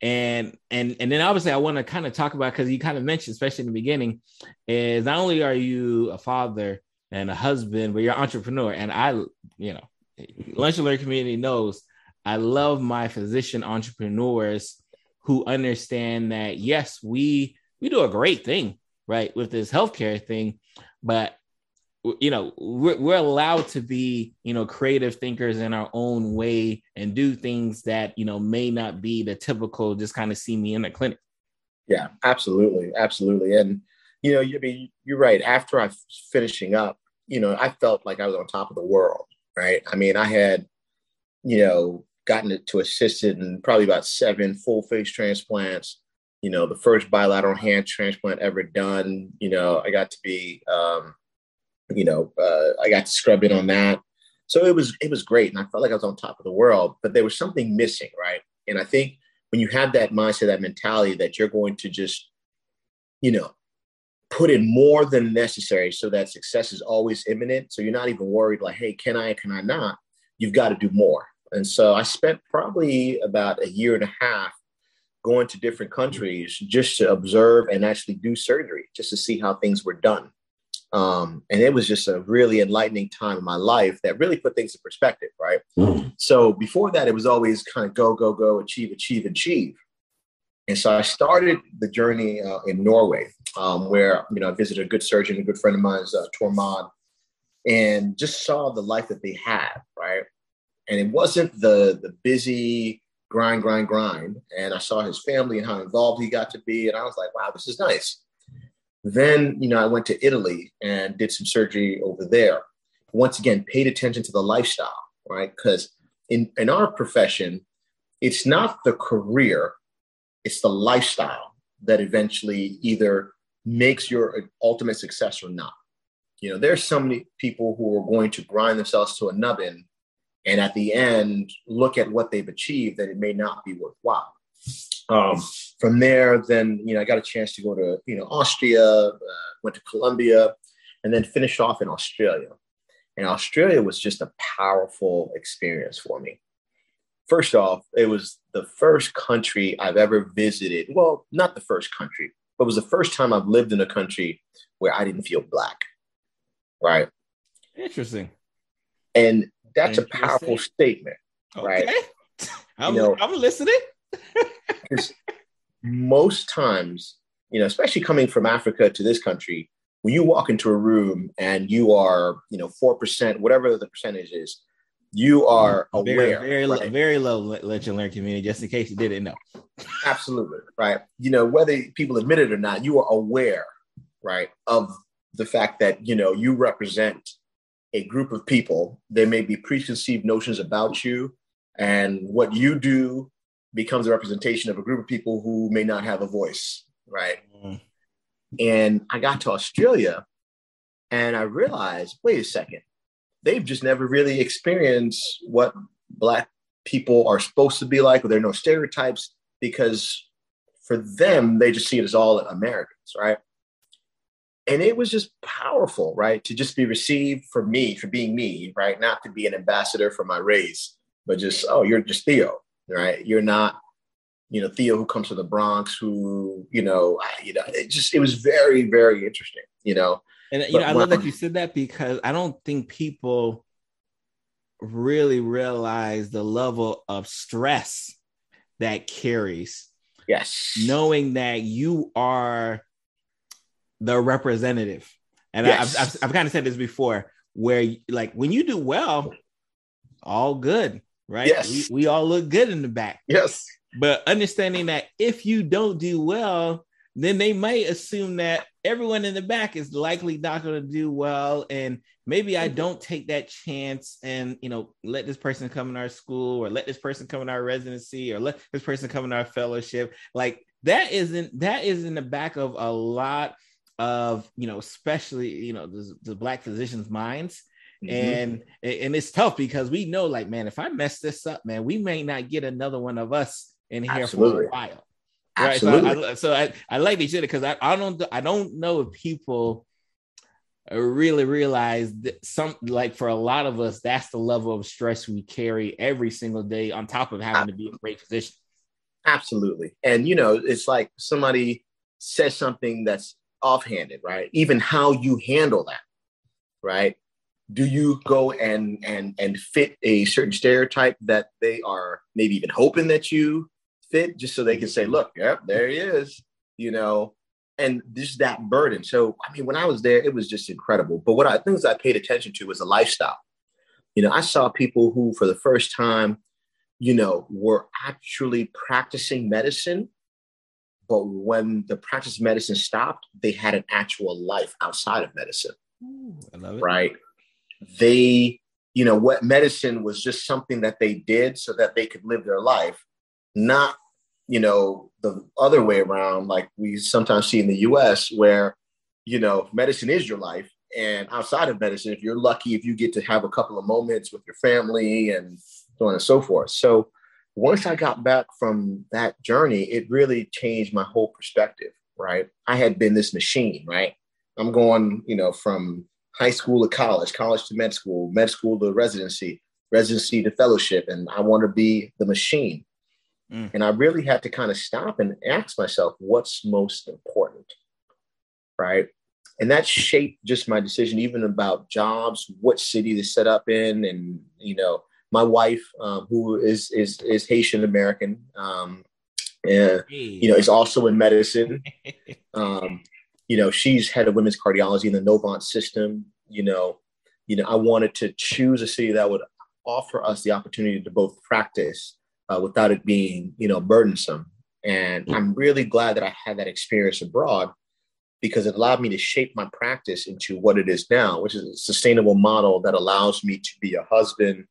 Speaker 1: And and and then obviously, I want to kind of talk about because you kind of mentioned, especially in the beginning, is not only are you a father and a husband, but you're an entrepreneur. And I, you know, lunch and learn community knows I love my physician entrepreneurs who understand that yes, we we do a great thing right with this healthcare thing, but you know we're, we're allowed to be you know creative thinkers in our own way and do things that you know may not be the typical just kind of see me in the clinic.
Speaker 2: Yeah absolutely. Absolutely. And you know I mean you're right after i finishing up you know i felt like i was on top of the world right i mean i had you know gotten it to assisted in probably about seven full face transplants you know the first bilateral hand transplant ever done you know i got to be um you know, uh, I got to scrub in on that. So it was it was great, and I felt like I was on top of the world. But there was something missing, right? And I think when you have that mindset, that mentality that you're going to just, you know, put in more than necessary so that success is always imminent. So you're not even worried like, hey, can I, can I not? You've got to do more. And so I spent probably about a year and a half going to different countries just to observe and actually do surgery, just to see how things were done. Um, and it was just a really enlightening time in my life that really put things in perspective, right? Mm. So before that, it was always kind of go, go, go, achieve, achieve, achieve. And so I started the journey uh, in Norway, um, where you know I visited a good surgeon, a good friend of mine's uh, Tormod, and just saw the life that they had, right? And it wasn't the the busy grind, grind, grind. And I saw his family and how involved he got to be, and I was like, wow, this is nice. Then, you know, I went to Italy and did some surgery over there. Once again, paid attention to the lifestyle, right? Because in, in our profession, it's not the career, it's the lifestyle that eventually either makes your ultimate success or not. You know, there's so many people who are going to grind themselves to a nubbin and at the end look at what they've achieved that it may not be worthwhile. Um, from there, then you know I got a chance to go to you know Austria, uh, went to Colombia, and then finished off in Australia. And Australia was just a powerful experience for me. First off, it was the first country I've ever visited. Well, not the first country, but it was the first time I've lived in a country where I didn't feel black. Right.
Speaker 1: Interesting.
Speaker 2: And that's a powerful statement, okay. right?
Speaker 1: I'm, you know, I'm listening.
Speaker 2: Because most times, you know, especially coming from Africa to this country, when you walk into a room and you are, you know, four percent, whatever the percentage is, you are aware.
Speaker 1: Very, very, right? low, very low let you learn community, just in case you didn't know.
Speaker 2: Absolutely, right. You know, whether people admit it or not, you are aware, right, of the fact that you know you represent a group of people. There may be preconceived notions about you, and what you do becomes a representation of a group of people who may not have a voice, right? Mm. And I got to Australia and I realized, wait a second, they've just never really experienced what Black people are supposed to be like, or there are no stereotypes because for them, they just see it as all Americans, right? And it was just powerful, right? To just be received for me, for being me, right? Not to be an ambassador for my race, but just, oh, you're just Theo, right? You're not, you know, Theo who comes from the Bronx, who, you know, you know, it just it was very, very interesting, you know.
Speaker 1: And you but know, I love that you said that because I don't think people really realize the level of stress that carries.
Speaker 2: Yes.
Speaker 1: Knowing that you are the representative. And yes. I, I've, I've, I've kind of said this before, where like when you do well, all good right?
Speaker 2: Yes.
Speaker 1: We, we all look good in the back.
Speaker 2: Yes.
Speaker 1: But understanding that if you don't do well, then they might assume that everyone in the back is likely not going to do well and maybe i don't take that chance and you know let this person come in our school or let this person come in our residency or let this person come in our fellowship like that isn't that is in the back of a lot of you know especially you know the, the black physicians minds mm-hmm. and and it's tough because we know like man if i mess this up man we may not get another one of us in here Absolutely. for a while Absolutely. Right. So I, so I, I like these shit because I, I don't I don't know if people really realize that some like for a lot of us that's the level of stress we carry every single day on top of having to be in a great position.
Speaker 2: Absolutely. And you know, it's like somebody says something that's offhanded, right? Even how you handle that, right? Do you go and and and fit a certain stereotype that they are maybe even hoping that you fit just so they can say, look, yep, there he is, you know, and just that burden. So, I mean, when I was there, it was just incredible. But what I things I paid attention to was the lifestyle. You know, I saw people who, for the first time, you know, were actually practicing medicine. But when the practice of medicine stopped, they had an actual life outside of medicine. Ooh, right. They, you know, what medicine was just something that they did so that they could live their life not you know the other way around like we sometimes see in the us where you know medicine is your life. And outside of medicine if you're lucky if you get to have a couple of moments with your family and so on and so forth. So once i got back from that journey it really changed my whole perspective right? I had been this machine right? I'm going you know from high school to college college to med school med school to residency residency to fellowship. And i want to be the machine Mm. And I really had to kind of stop and ask myself, what's most important? Right. And that shaped just my decision, even about jobs, what city to set up in. And, you know, my wife, um, who is, is, is Haitian American, um, and, you know, is also in medicine. um, you know, she's head of women's cardiology in the Novant system. You know, you know, I wanted to choose a city that would offer us the opportunity to both practice uh, without it being, you know, burdensome. And I'm really glad that I had that experience abroad because it allowed me to shape my practice into what it is now, which is a sustainable model that allows me to be a husband,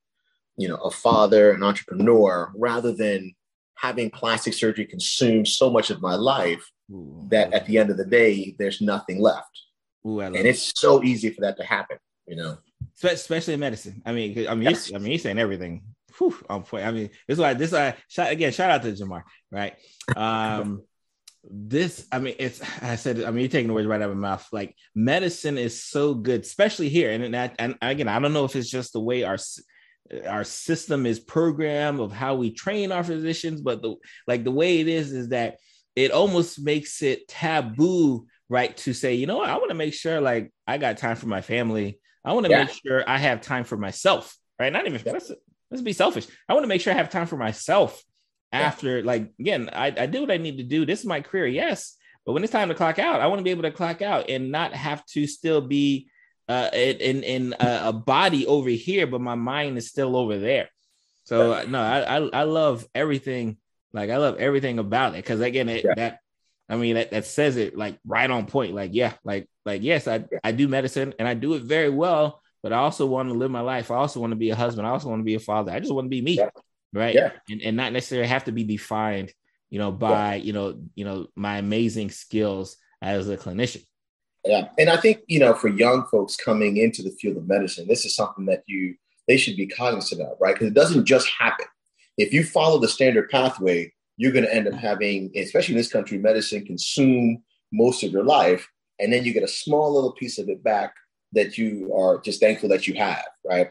Speaker 2: you know, a father, an entrepreneur, rather than having plastic surgery consume so much of my life Ooh. that at the end of the day, there's nothing left. Ooh, and it's so easy for that to happen, you know.
Speaker 1: Especially in medicine. I mean, I mean, yes. I mean, you're saying everything whew, on point. I mean, this is why this I shout again. Shout out to Jamar, right? Um, this, I mean, it's I said, I mean, you're taking the words right out of my mouth. Like medicine is so good, especially here. And and, and again, I don't know if it's just the way our our system is programmed of how we train our physicians, but the like the way it is is that it almost makes it taboo, right? To say, you know what, I want to make sure like I got time for my family. I want to yeah. make sure I have time for myself, right? Not even yeah let's be selfish. I want to make sure I have time for myself after, yeah. like, again, I, I do what I need to do. This is my career, yes. But when it's time to clock out, I want to be able to clock out and not have to still be uh, in in a, a body over here, but my mind is still over there. So yeah. no, I, I, I love everything. Like I love everything about it because again, it, yeah. that I mean that, that says it like right on point. Like yeah, like like yes, I I do medicine and I do it very well but I also want to live my life. I also want to be a husband. I also want to be a father. I just want to be me, yeah. right? Yeah. And, and not necessarily have to be defined, you know, by yeah. you know, you know, my amazing skills as a clinician.
Speaker 2: Yeah, and I think you know, for young folks coming into the field of medicine, this is something that you they should be cognizant of, right? Because it doesn't just happen. If you follow the standard pathway, you're going to end up having, especially in this country, medicine consume most of your life, and then you get a small little piece of it back that you are just thankful that you have, right?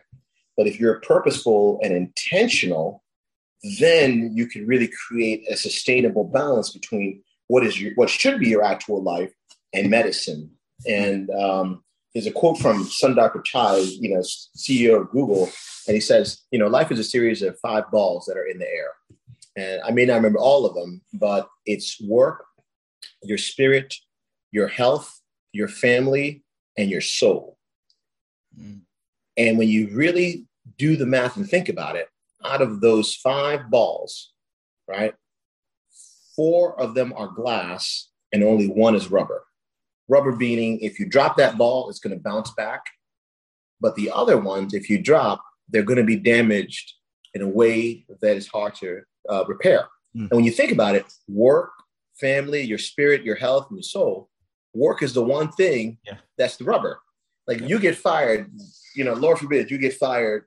Speaker 2: But if you're purposeful and intentional, then you can really create a sustainable balance between what is your what should be your actual life and medicine. And um, there's a quote from Sundar Pichai, you know, CEO of Google, and he says, you know, life is a series of five balls that are in the air. And I may not remember all of them, but it's work, your spirit, your health, your family, and your soul. Mm. And when you really do the math and think about it, out of those five balls, right, four of them are glass and only one is rubber. Rubber meaning if you drop that ball, it's going to bounce back. But the other ones, if you drop, they're going to be damaged in a way that is hard to uh, repair. Mm. And when you think about it, work, family, your spirit, your health, and your soul, work is the one thing yeah. that's the rubber. Like yeah. you get fired, you know, Lord forbid you get fired,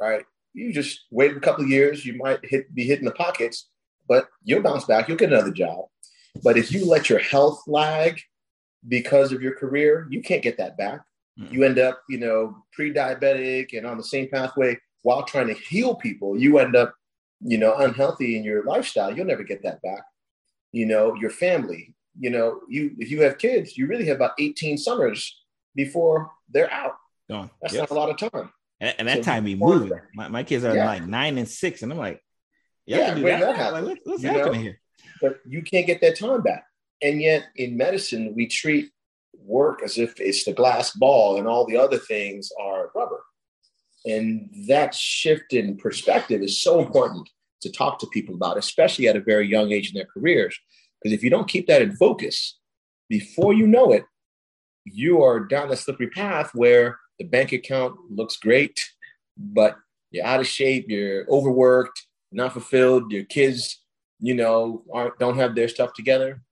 Speaker 2: right? You just wait a couple of years, you might hit be hitting the pockets, but you'll bounce back, you'll get another job. But if you let your health lag because of your career, you can't get that back. Mm-hmm. You end up, you know, pre-diabetic and on the same pathway while trying to heal people. You end up, you know, unhealthy in your lifestyle. You'll never get that back. You know, your family. You know, you if you have kids, you really have about 18 summers before they're out. Gone. That's yep. not a lot of time.
Speaker 1: And, and that so time be moving. My, my kids are yeah. like nine and six, and I'm like, yeah, do that. that like, what, what's happening know? here?
Speaker 2: But you can't get that time back. And yet in medicine, we treat work as if it's the glass ball and all the other things are rubber. And that shift in perspective is so important to talk to people about, especially at a very young age in their careers. Because if you don't keep that in focus, before you know it, you are down a slippery path where the bank account looks great, but you're out of shape, you're overworked, not fulfilled, your kids, you know, aren't don't have their stuff together.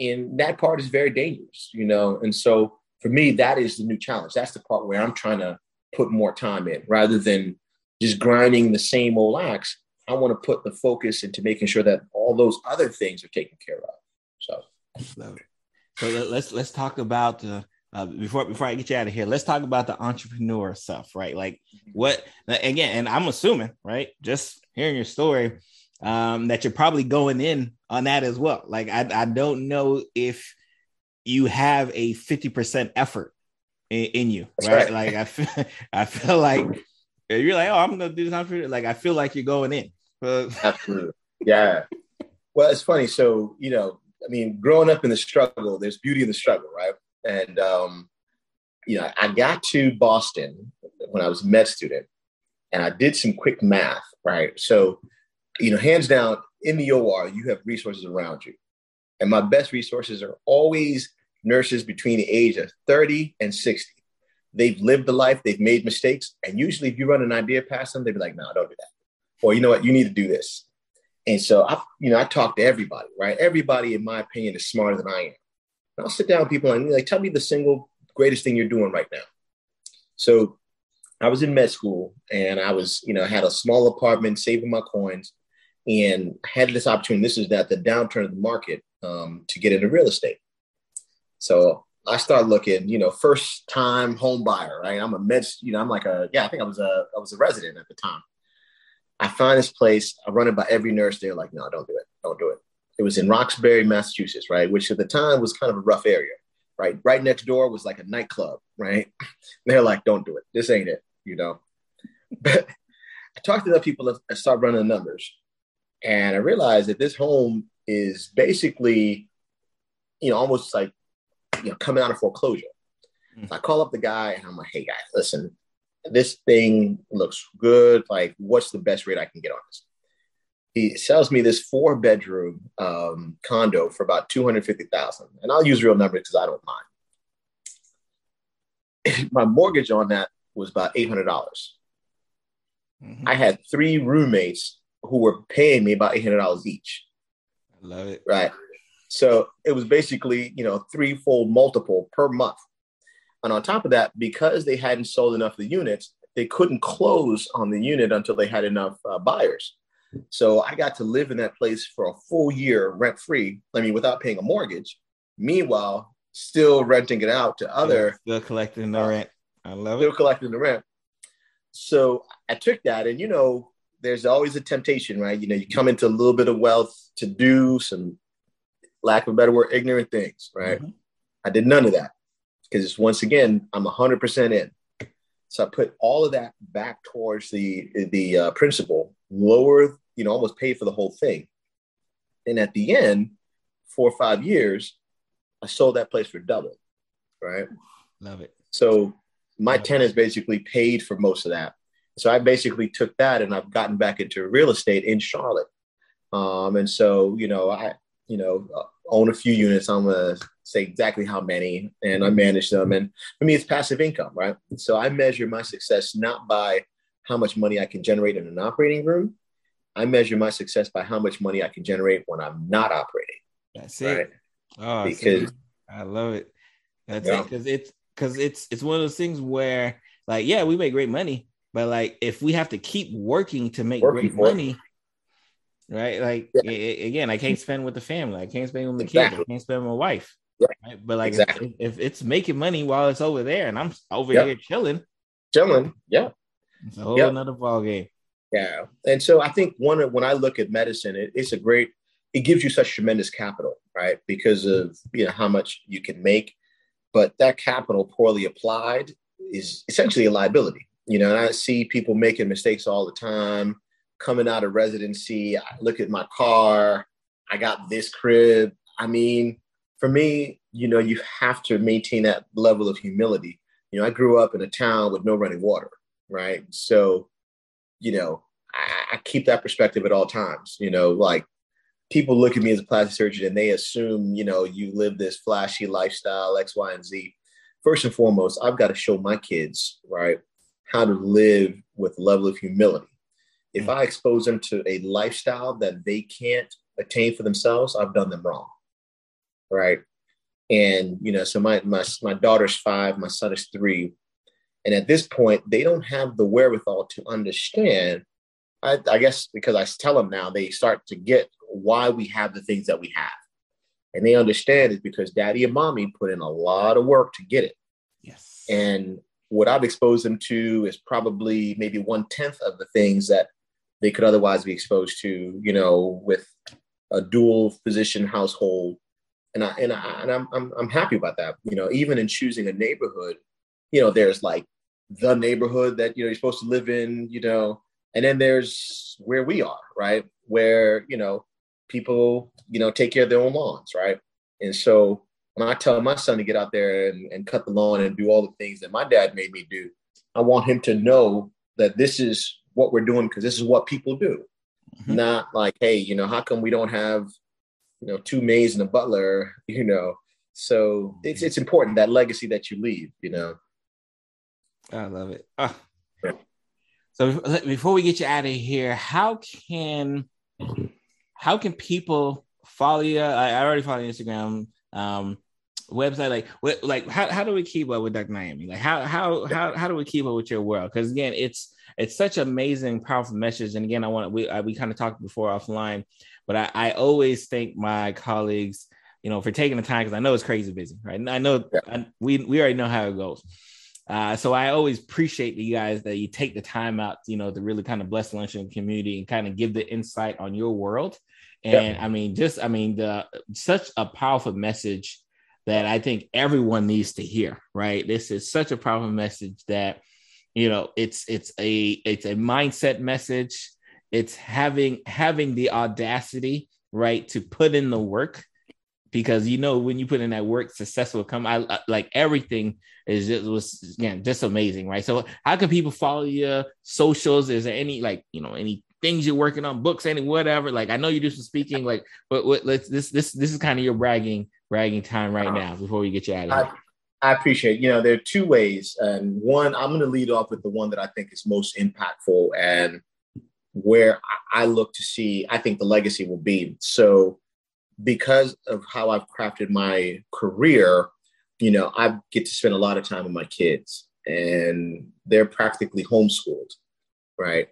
Speaker 2: And that part is very dangerous, you know. And so for me, that is the new challenge. That's the part where I'm trying to put more time in rather than just grinding the same old axe. I want to put the focus into making sure that all those other things are taken care of. So,
Speaker 1: so let's let's talk about uh, uh, before before I get you out of here, let's talk about the entrepreneur stuff, right? Like what again? And I'm assuming, right, just hearing your story, um, that you're probably going in on that as well. Like I, I don't know if you have a 50% effort in, in you, right? right? Like I feel, I feel like you're like, oh, I'm gonna do this entrepreneur. Like I feel like you're going in.
Speaker 2: Absolutely, yeah. Well, it's funny. So you know, I mean, growing up in the struggle, there's beauty in the struggle, right? And, um, you know, I got to Boston when I was a med student and I did some quick math, right? So, you know, hands down in the OR, you have resources around you. And my best resources are always nurses between the age of 30 and 60. They've lived the life, they've made mistakes. And usually, if you run an idea past them, they'd be like, no, don't do that. Or, you know what, you need to do this. And so I, you know, I talk to everybody, right? Everybody, in my opinion, is smarter than I am. And I'll sit down with people and like, tell me the single greatest thing you're doing right now. So I was in med school and I was, you know, had a small apartment, saving my coins, and had this opportunity. This is that the downturn of the market um, to get into real estate. So I started looking, you know, first time home buyer, right? I'm a med, you know, I'm like a, yeah, I think I was a, I was a resident at the time. I find this place, I run it by every nurse. They're like, no, don't do it. Don't do it. It was in Roxbury, Massachusetts, right? Which at the time was kind of a rough area, right? Right next door was like a nightclub, right? They're like, don't do it. This ain't it, you know? But I talked to the people I started running the numbers. And I realized that this home is basically, you know, almost like, you know, coming out of foreclosure. Mm-hmm. So I call up the guy and I'm like, hey, guys, listen, this thing looks good. Like, what's the best rate I can get on this? he sells me this four bedroom um, condo for about 250,000. And I'll use real numbers because I don't mind. My mortgage on that was about 800. dollars mm hmm I had three roommates who were paying me about $800 each.
Speaker 1: I love it.
Speaker 2: Right. So it was basically, you know, threefold multiple per month. And on top of that, because they hadn't sold enough of the units, they couldn't close on the unit until they had enough uh, buyers. So I got to live in that place for a full year rent free. I mean, without paying a mortgage. Meanwhile, still renting it out to other.
Speaker 1: Still collecting the rent. I love
Speaker 2: still it. Still collecting the rent. So I took that, and you know, there's always a temptation, right? You know, you come into a little bit of wealth to do some, lack of a better word, ignorant things, right? Mm-hmm. I did none of that because once again, I'm 100% in. So I put all of that back towards the the uh, principal, lower, you know, almost paid for the whole thing. And at the end, four or five years, I sold that place for double. Right.
Speaker 1: Love it.
Speaker 2: So my Love tenants it. basically paid for most of that. So I basically took that and I've gotten back into real estate in Charlotte. Um, and so, you know, I, you know, own a few units. I'm gonna say exactly how many, and I mm-hmm. manage them. And for me, it's passive income, right? So I measure my success not by how much money I can generate in an operating room. I measure my success by how much money I can generate when I'm not operating.
Speaker 1: That's it. Right? Oh, because I love it. That's yeah. it. Because it's because it's it's one of those things where like yeah, we make great money, but like if we have to keep working to make working great money, right? Like yeah. again, I can't spend with the family, I can't spend with the exactly. kids, I can't spend with my wife. Yeah. Right? But like exactly. if, if, it's making money while it's over there and I'm over yep. here chilling,
Speaker 2: chilling, yeah,
Speaker 1: it's a whole yep. another ball game.
Speaker 2: Yeah, and so I think one when I look at medicine, it, it's a great. It gives you such tremendous capital, right? Because of you know how much you can make, but that capital poorly applied is essentially a liability. You know, and I see people making mistakes all the time. Coming out of residency, I look at my car. I got this crib. I mean, for me, you know, you have to maintain that level of humility. You know, I grew up in a town with no running water, right? So, you know, I, I keep that perspective at all times. You know, like people look at me as a plastic surgeon and they assume, you know, you live this flashy lifestyle, X, Y, and Z. First and foremost, I've got to show my kids, right, how to live with a level of humility. If I expose them to a lifestyle that they can't attain for themselves, I've done them wrong. Right. And, you know, so my, my, my daughter's five, my son is three. And at this point, they don't have the wherewithal to understand. I, I guess because I tell them now, they start to get why we have the things that we have. And they understand it because daddy and mommy put in a lot of work to get it.
Speaker 1: Yes.
Speaker 2: And what I've exposed them to is probably maybe one tenth of the things that they could otherwise be exposed to, you know, with a dual physician household. And I and I and I'm I'm I'm happy about that. You know, even in choosing a neighborhood, you know, there's like the neighborhood that you know you're supposed to live in, you know, and then there's where we are, right? Where, you know, people, you know, take care of their own lawns, right? And so when I tell my son to get out there and, and cut the lawn and do all the things that my dad made me do, I want him to know that this is what we're doing because this is what people do. Mm-hmm. Not like, hey, you know, how come we don't have, you know, two maids and a butler, you know? So it's it's important that legacy that you leave, you know.
Speaker 1: I love it. Oh. So before we get you out of here, how can how can people follow you? I, I already follow Instagram. Um, website like what like how, how do we keep up with Dr. Nyame? Like how how how how do we keep up with your world? Because again, it's it's such amazing, powerful message. And again, I want we I, we kind of talked before offline, but I, I always thank my colleagues, you know, for taking the time because I know it's crazy busy, right? And I know yeah. I, we we already know how it goes. Uh, so I always appreciate you guys that you take the time out, you know, to really kind of bless the luncheon community and kind of give the insight on your world. And yeah. I mean, just I mean, the such a powerful message that I think everyone needs to hear. Right, this is such a powerful message that you know it's it's a it's a mindset message. It's having having the audacity, right, to put in the work because you know when you put in that work, success will come. I, I like everything is just was again just amazing, right? So how can people follow your socials? Is there any like you know any things you're working on, books, any whatever. Like I know you do some speaking, like but what let's this this this is kind of your bragging bragging time right uh-huh. now before we get you out of here.
Speaker 2: I, I appreciate. You know, there are two ways, and one I'm going to lead off with the one that I think is most impactful and where I look to see I think the legacy will be. So because of how I've crafted my career, you know, I get to spend a lot of time with my kids and they're practically homeschooled, right?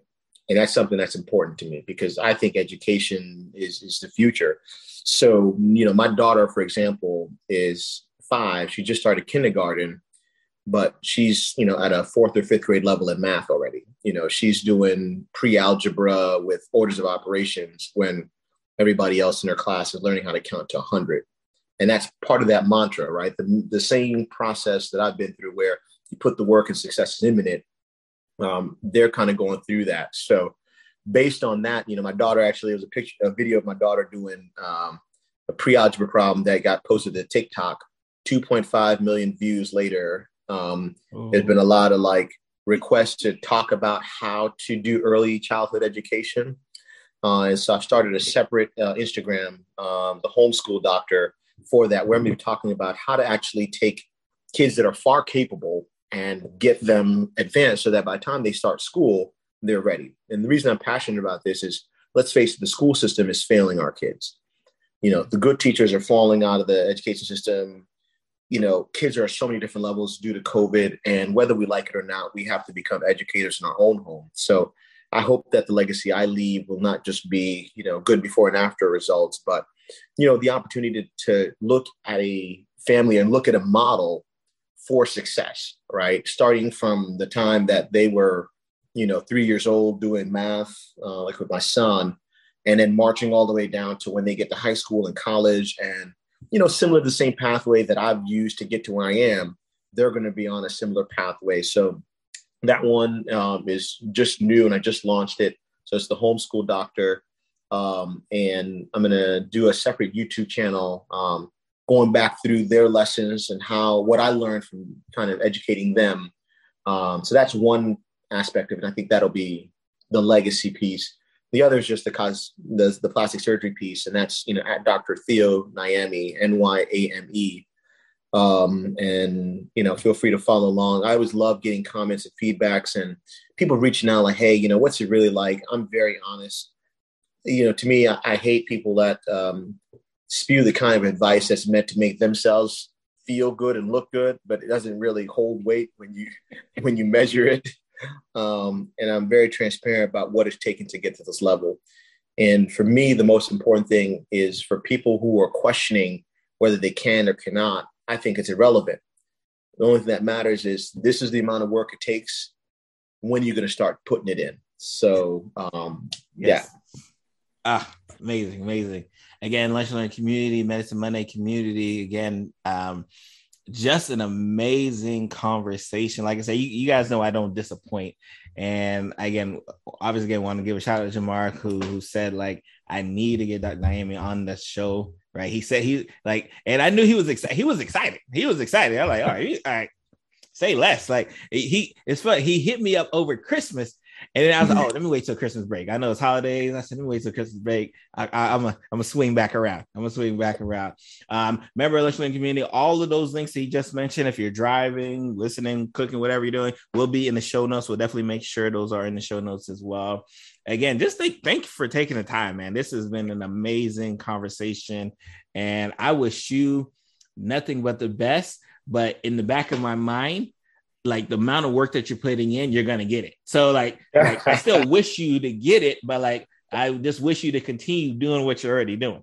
Speaker 2: and that's something that's important to me because I think education is is the future. So you know, my daughter, for example, is five. She just started kindergarten, but she's you know at a fourth or fifth grade level in math already. You know, she's doing pre-algebra with orders of operations when everybody else in her class is learning how to count to 100 and that's part of that mantra right the, the same process that i've been through where you put the work and success is imminent um, they're kind of going through that. So based on that, you know, my daughter actually was a picture, a video of my daughter doing um, a pre-algebra problem that got posted to TikTok. 2.5 million views later. Um, there's been a lot of like requests to talk about how to do early childhood education. Uh, and so I've started a separate uh, Instagram, um, the homeschool doctor, for that, where I'm talking about how to actually take kids that are far capable and get them advanced so that by the time they start school, they're ready. And the reason I'm passionate about this is let's face it, the school system is failing our kids. You know, the good teachers are falling out of the education system. You know, kids are at so many different levels due to COVID. And whether we like it or not, we have to become educators in our own home. So I hope that the legacy I leave will not just be, you know, good before and after results, but, you know, the opportunity to, to look at a family and look at a model for success, right? Starting from the time that they were, you know, three years old doing math, uh, like with my son, and then marching all the way down to when they get to high school and college and, you know, similar to the same pathway that I've used to get to where I am, they're going to be on a similar pathway. So that one um, is just new and I just launched it. So it's the homeschool doctor. Um, and I'm going to do a separate YouTube channel um, going back through their lessons and how what I learned from kind of educating them. Um, so that's one aspect of it. I think that'll be the legacy piece. The other is just the cause the, the plastic surgery piece, and that's you know at Dr. Theo Nyame, N Y A M E. Um, and you know, feel free to follow along. I always love getting comments and feedbacks and people reaching out like, hey, you know, what's it really like? I'm very honest. You know, to me, I, I hate people that um, spew the kind of advice that's meant to make themselves feel good and look good, but it doesn't really hold weight when you when you measure it. Um, and I'm very transparent about what it's taken to get to this level. And for me, the most important thing is for people who are questioning whether they can or cannot. I think it's irrelevant. The only thing that matters is this is the amount of work it takes. When you're going to start putting it in. So, um, yes. yeah.
Speaker 1: Ah, amazing, amazing again, Lunch Learn community, Medicine Monday community. Again, um, just an amazing conversation. Like I say, you, you, guys know I don't disappoint. And again, obviously, again, want to give a shout out to Jamar who who said like I need to get Dr. Nyame on the show. Right? He said he like, and I knew he was excited. He was excited. He was excited. I'm like, all right, all right, say less. Like he, it's fun. He hit me up over Christmas and then I was like, oh, let me wait till Christmas break. I know it's holidays. I said, let me wait till Christmas break. I, am a, I'm gonna swing back around. I'm gonna swing back around. Um, member listening community, all of those links that he just mentioned, if you're driving, listening, cooking, whatever you're doing, will be in the show notes. We'll definitely make sure those are in the show notes as well. Again, just thank, thank you for taking the time, man. This has been an amazing conversation. And I wish you nothing but the best. But in the back of my mind, like the amount of work that you're putting in, you're gonna get it. So like, like I still wish you to get it, but like I just wish you to continue doing what you're already doing.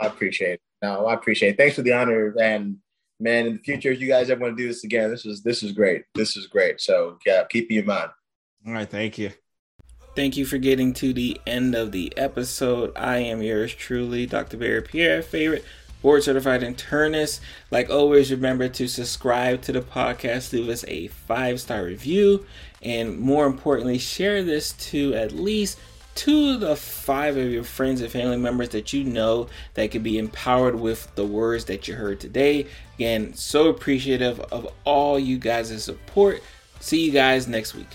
Speaker 2: I appreciate it. No, I appreciate it. Thanks for the honor. And man, in the future, if you guys ever want to do this again, this is this is great. This is great. So yeah, keep me in mind.
Speaker 1: All right, thank you. Thank you for getting to the end of the episode. I am yours truly, Dr. Berry Pierre, favorite board certified internist. Like always, remember to subscribe to the podcast, leave us a five star review, and more importantly, share this to at least two of the five of your friends and family members that you know that could be empowered with the words that you heard today. Again, so appreciative of all you guys' support. See you guys next week.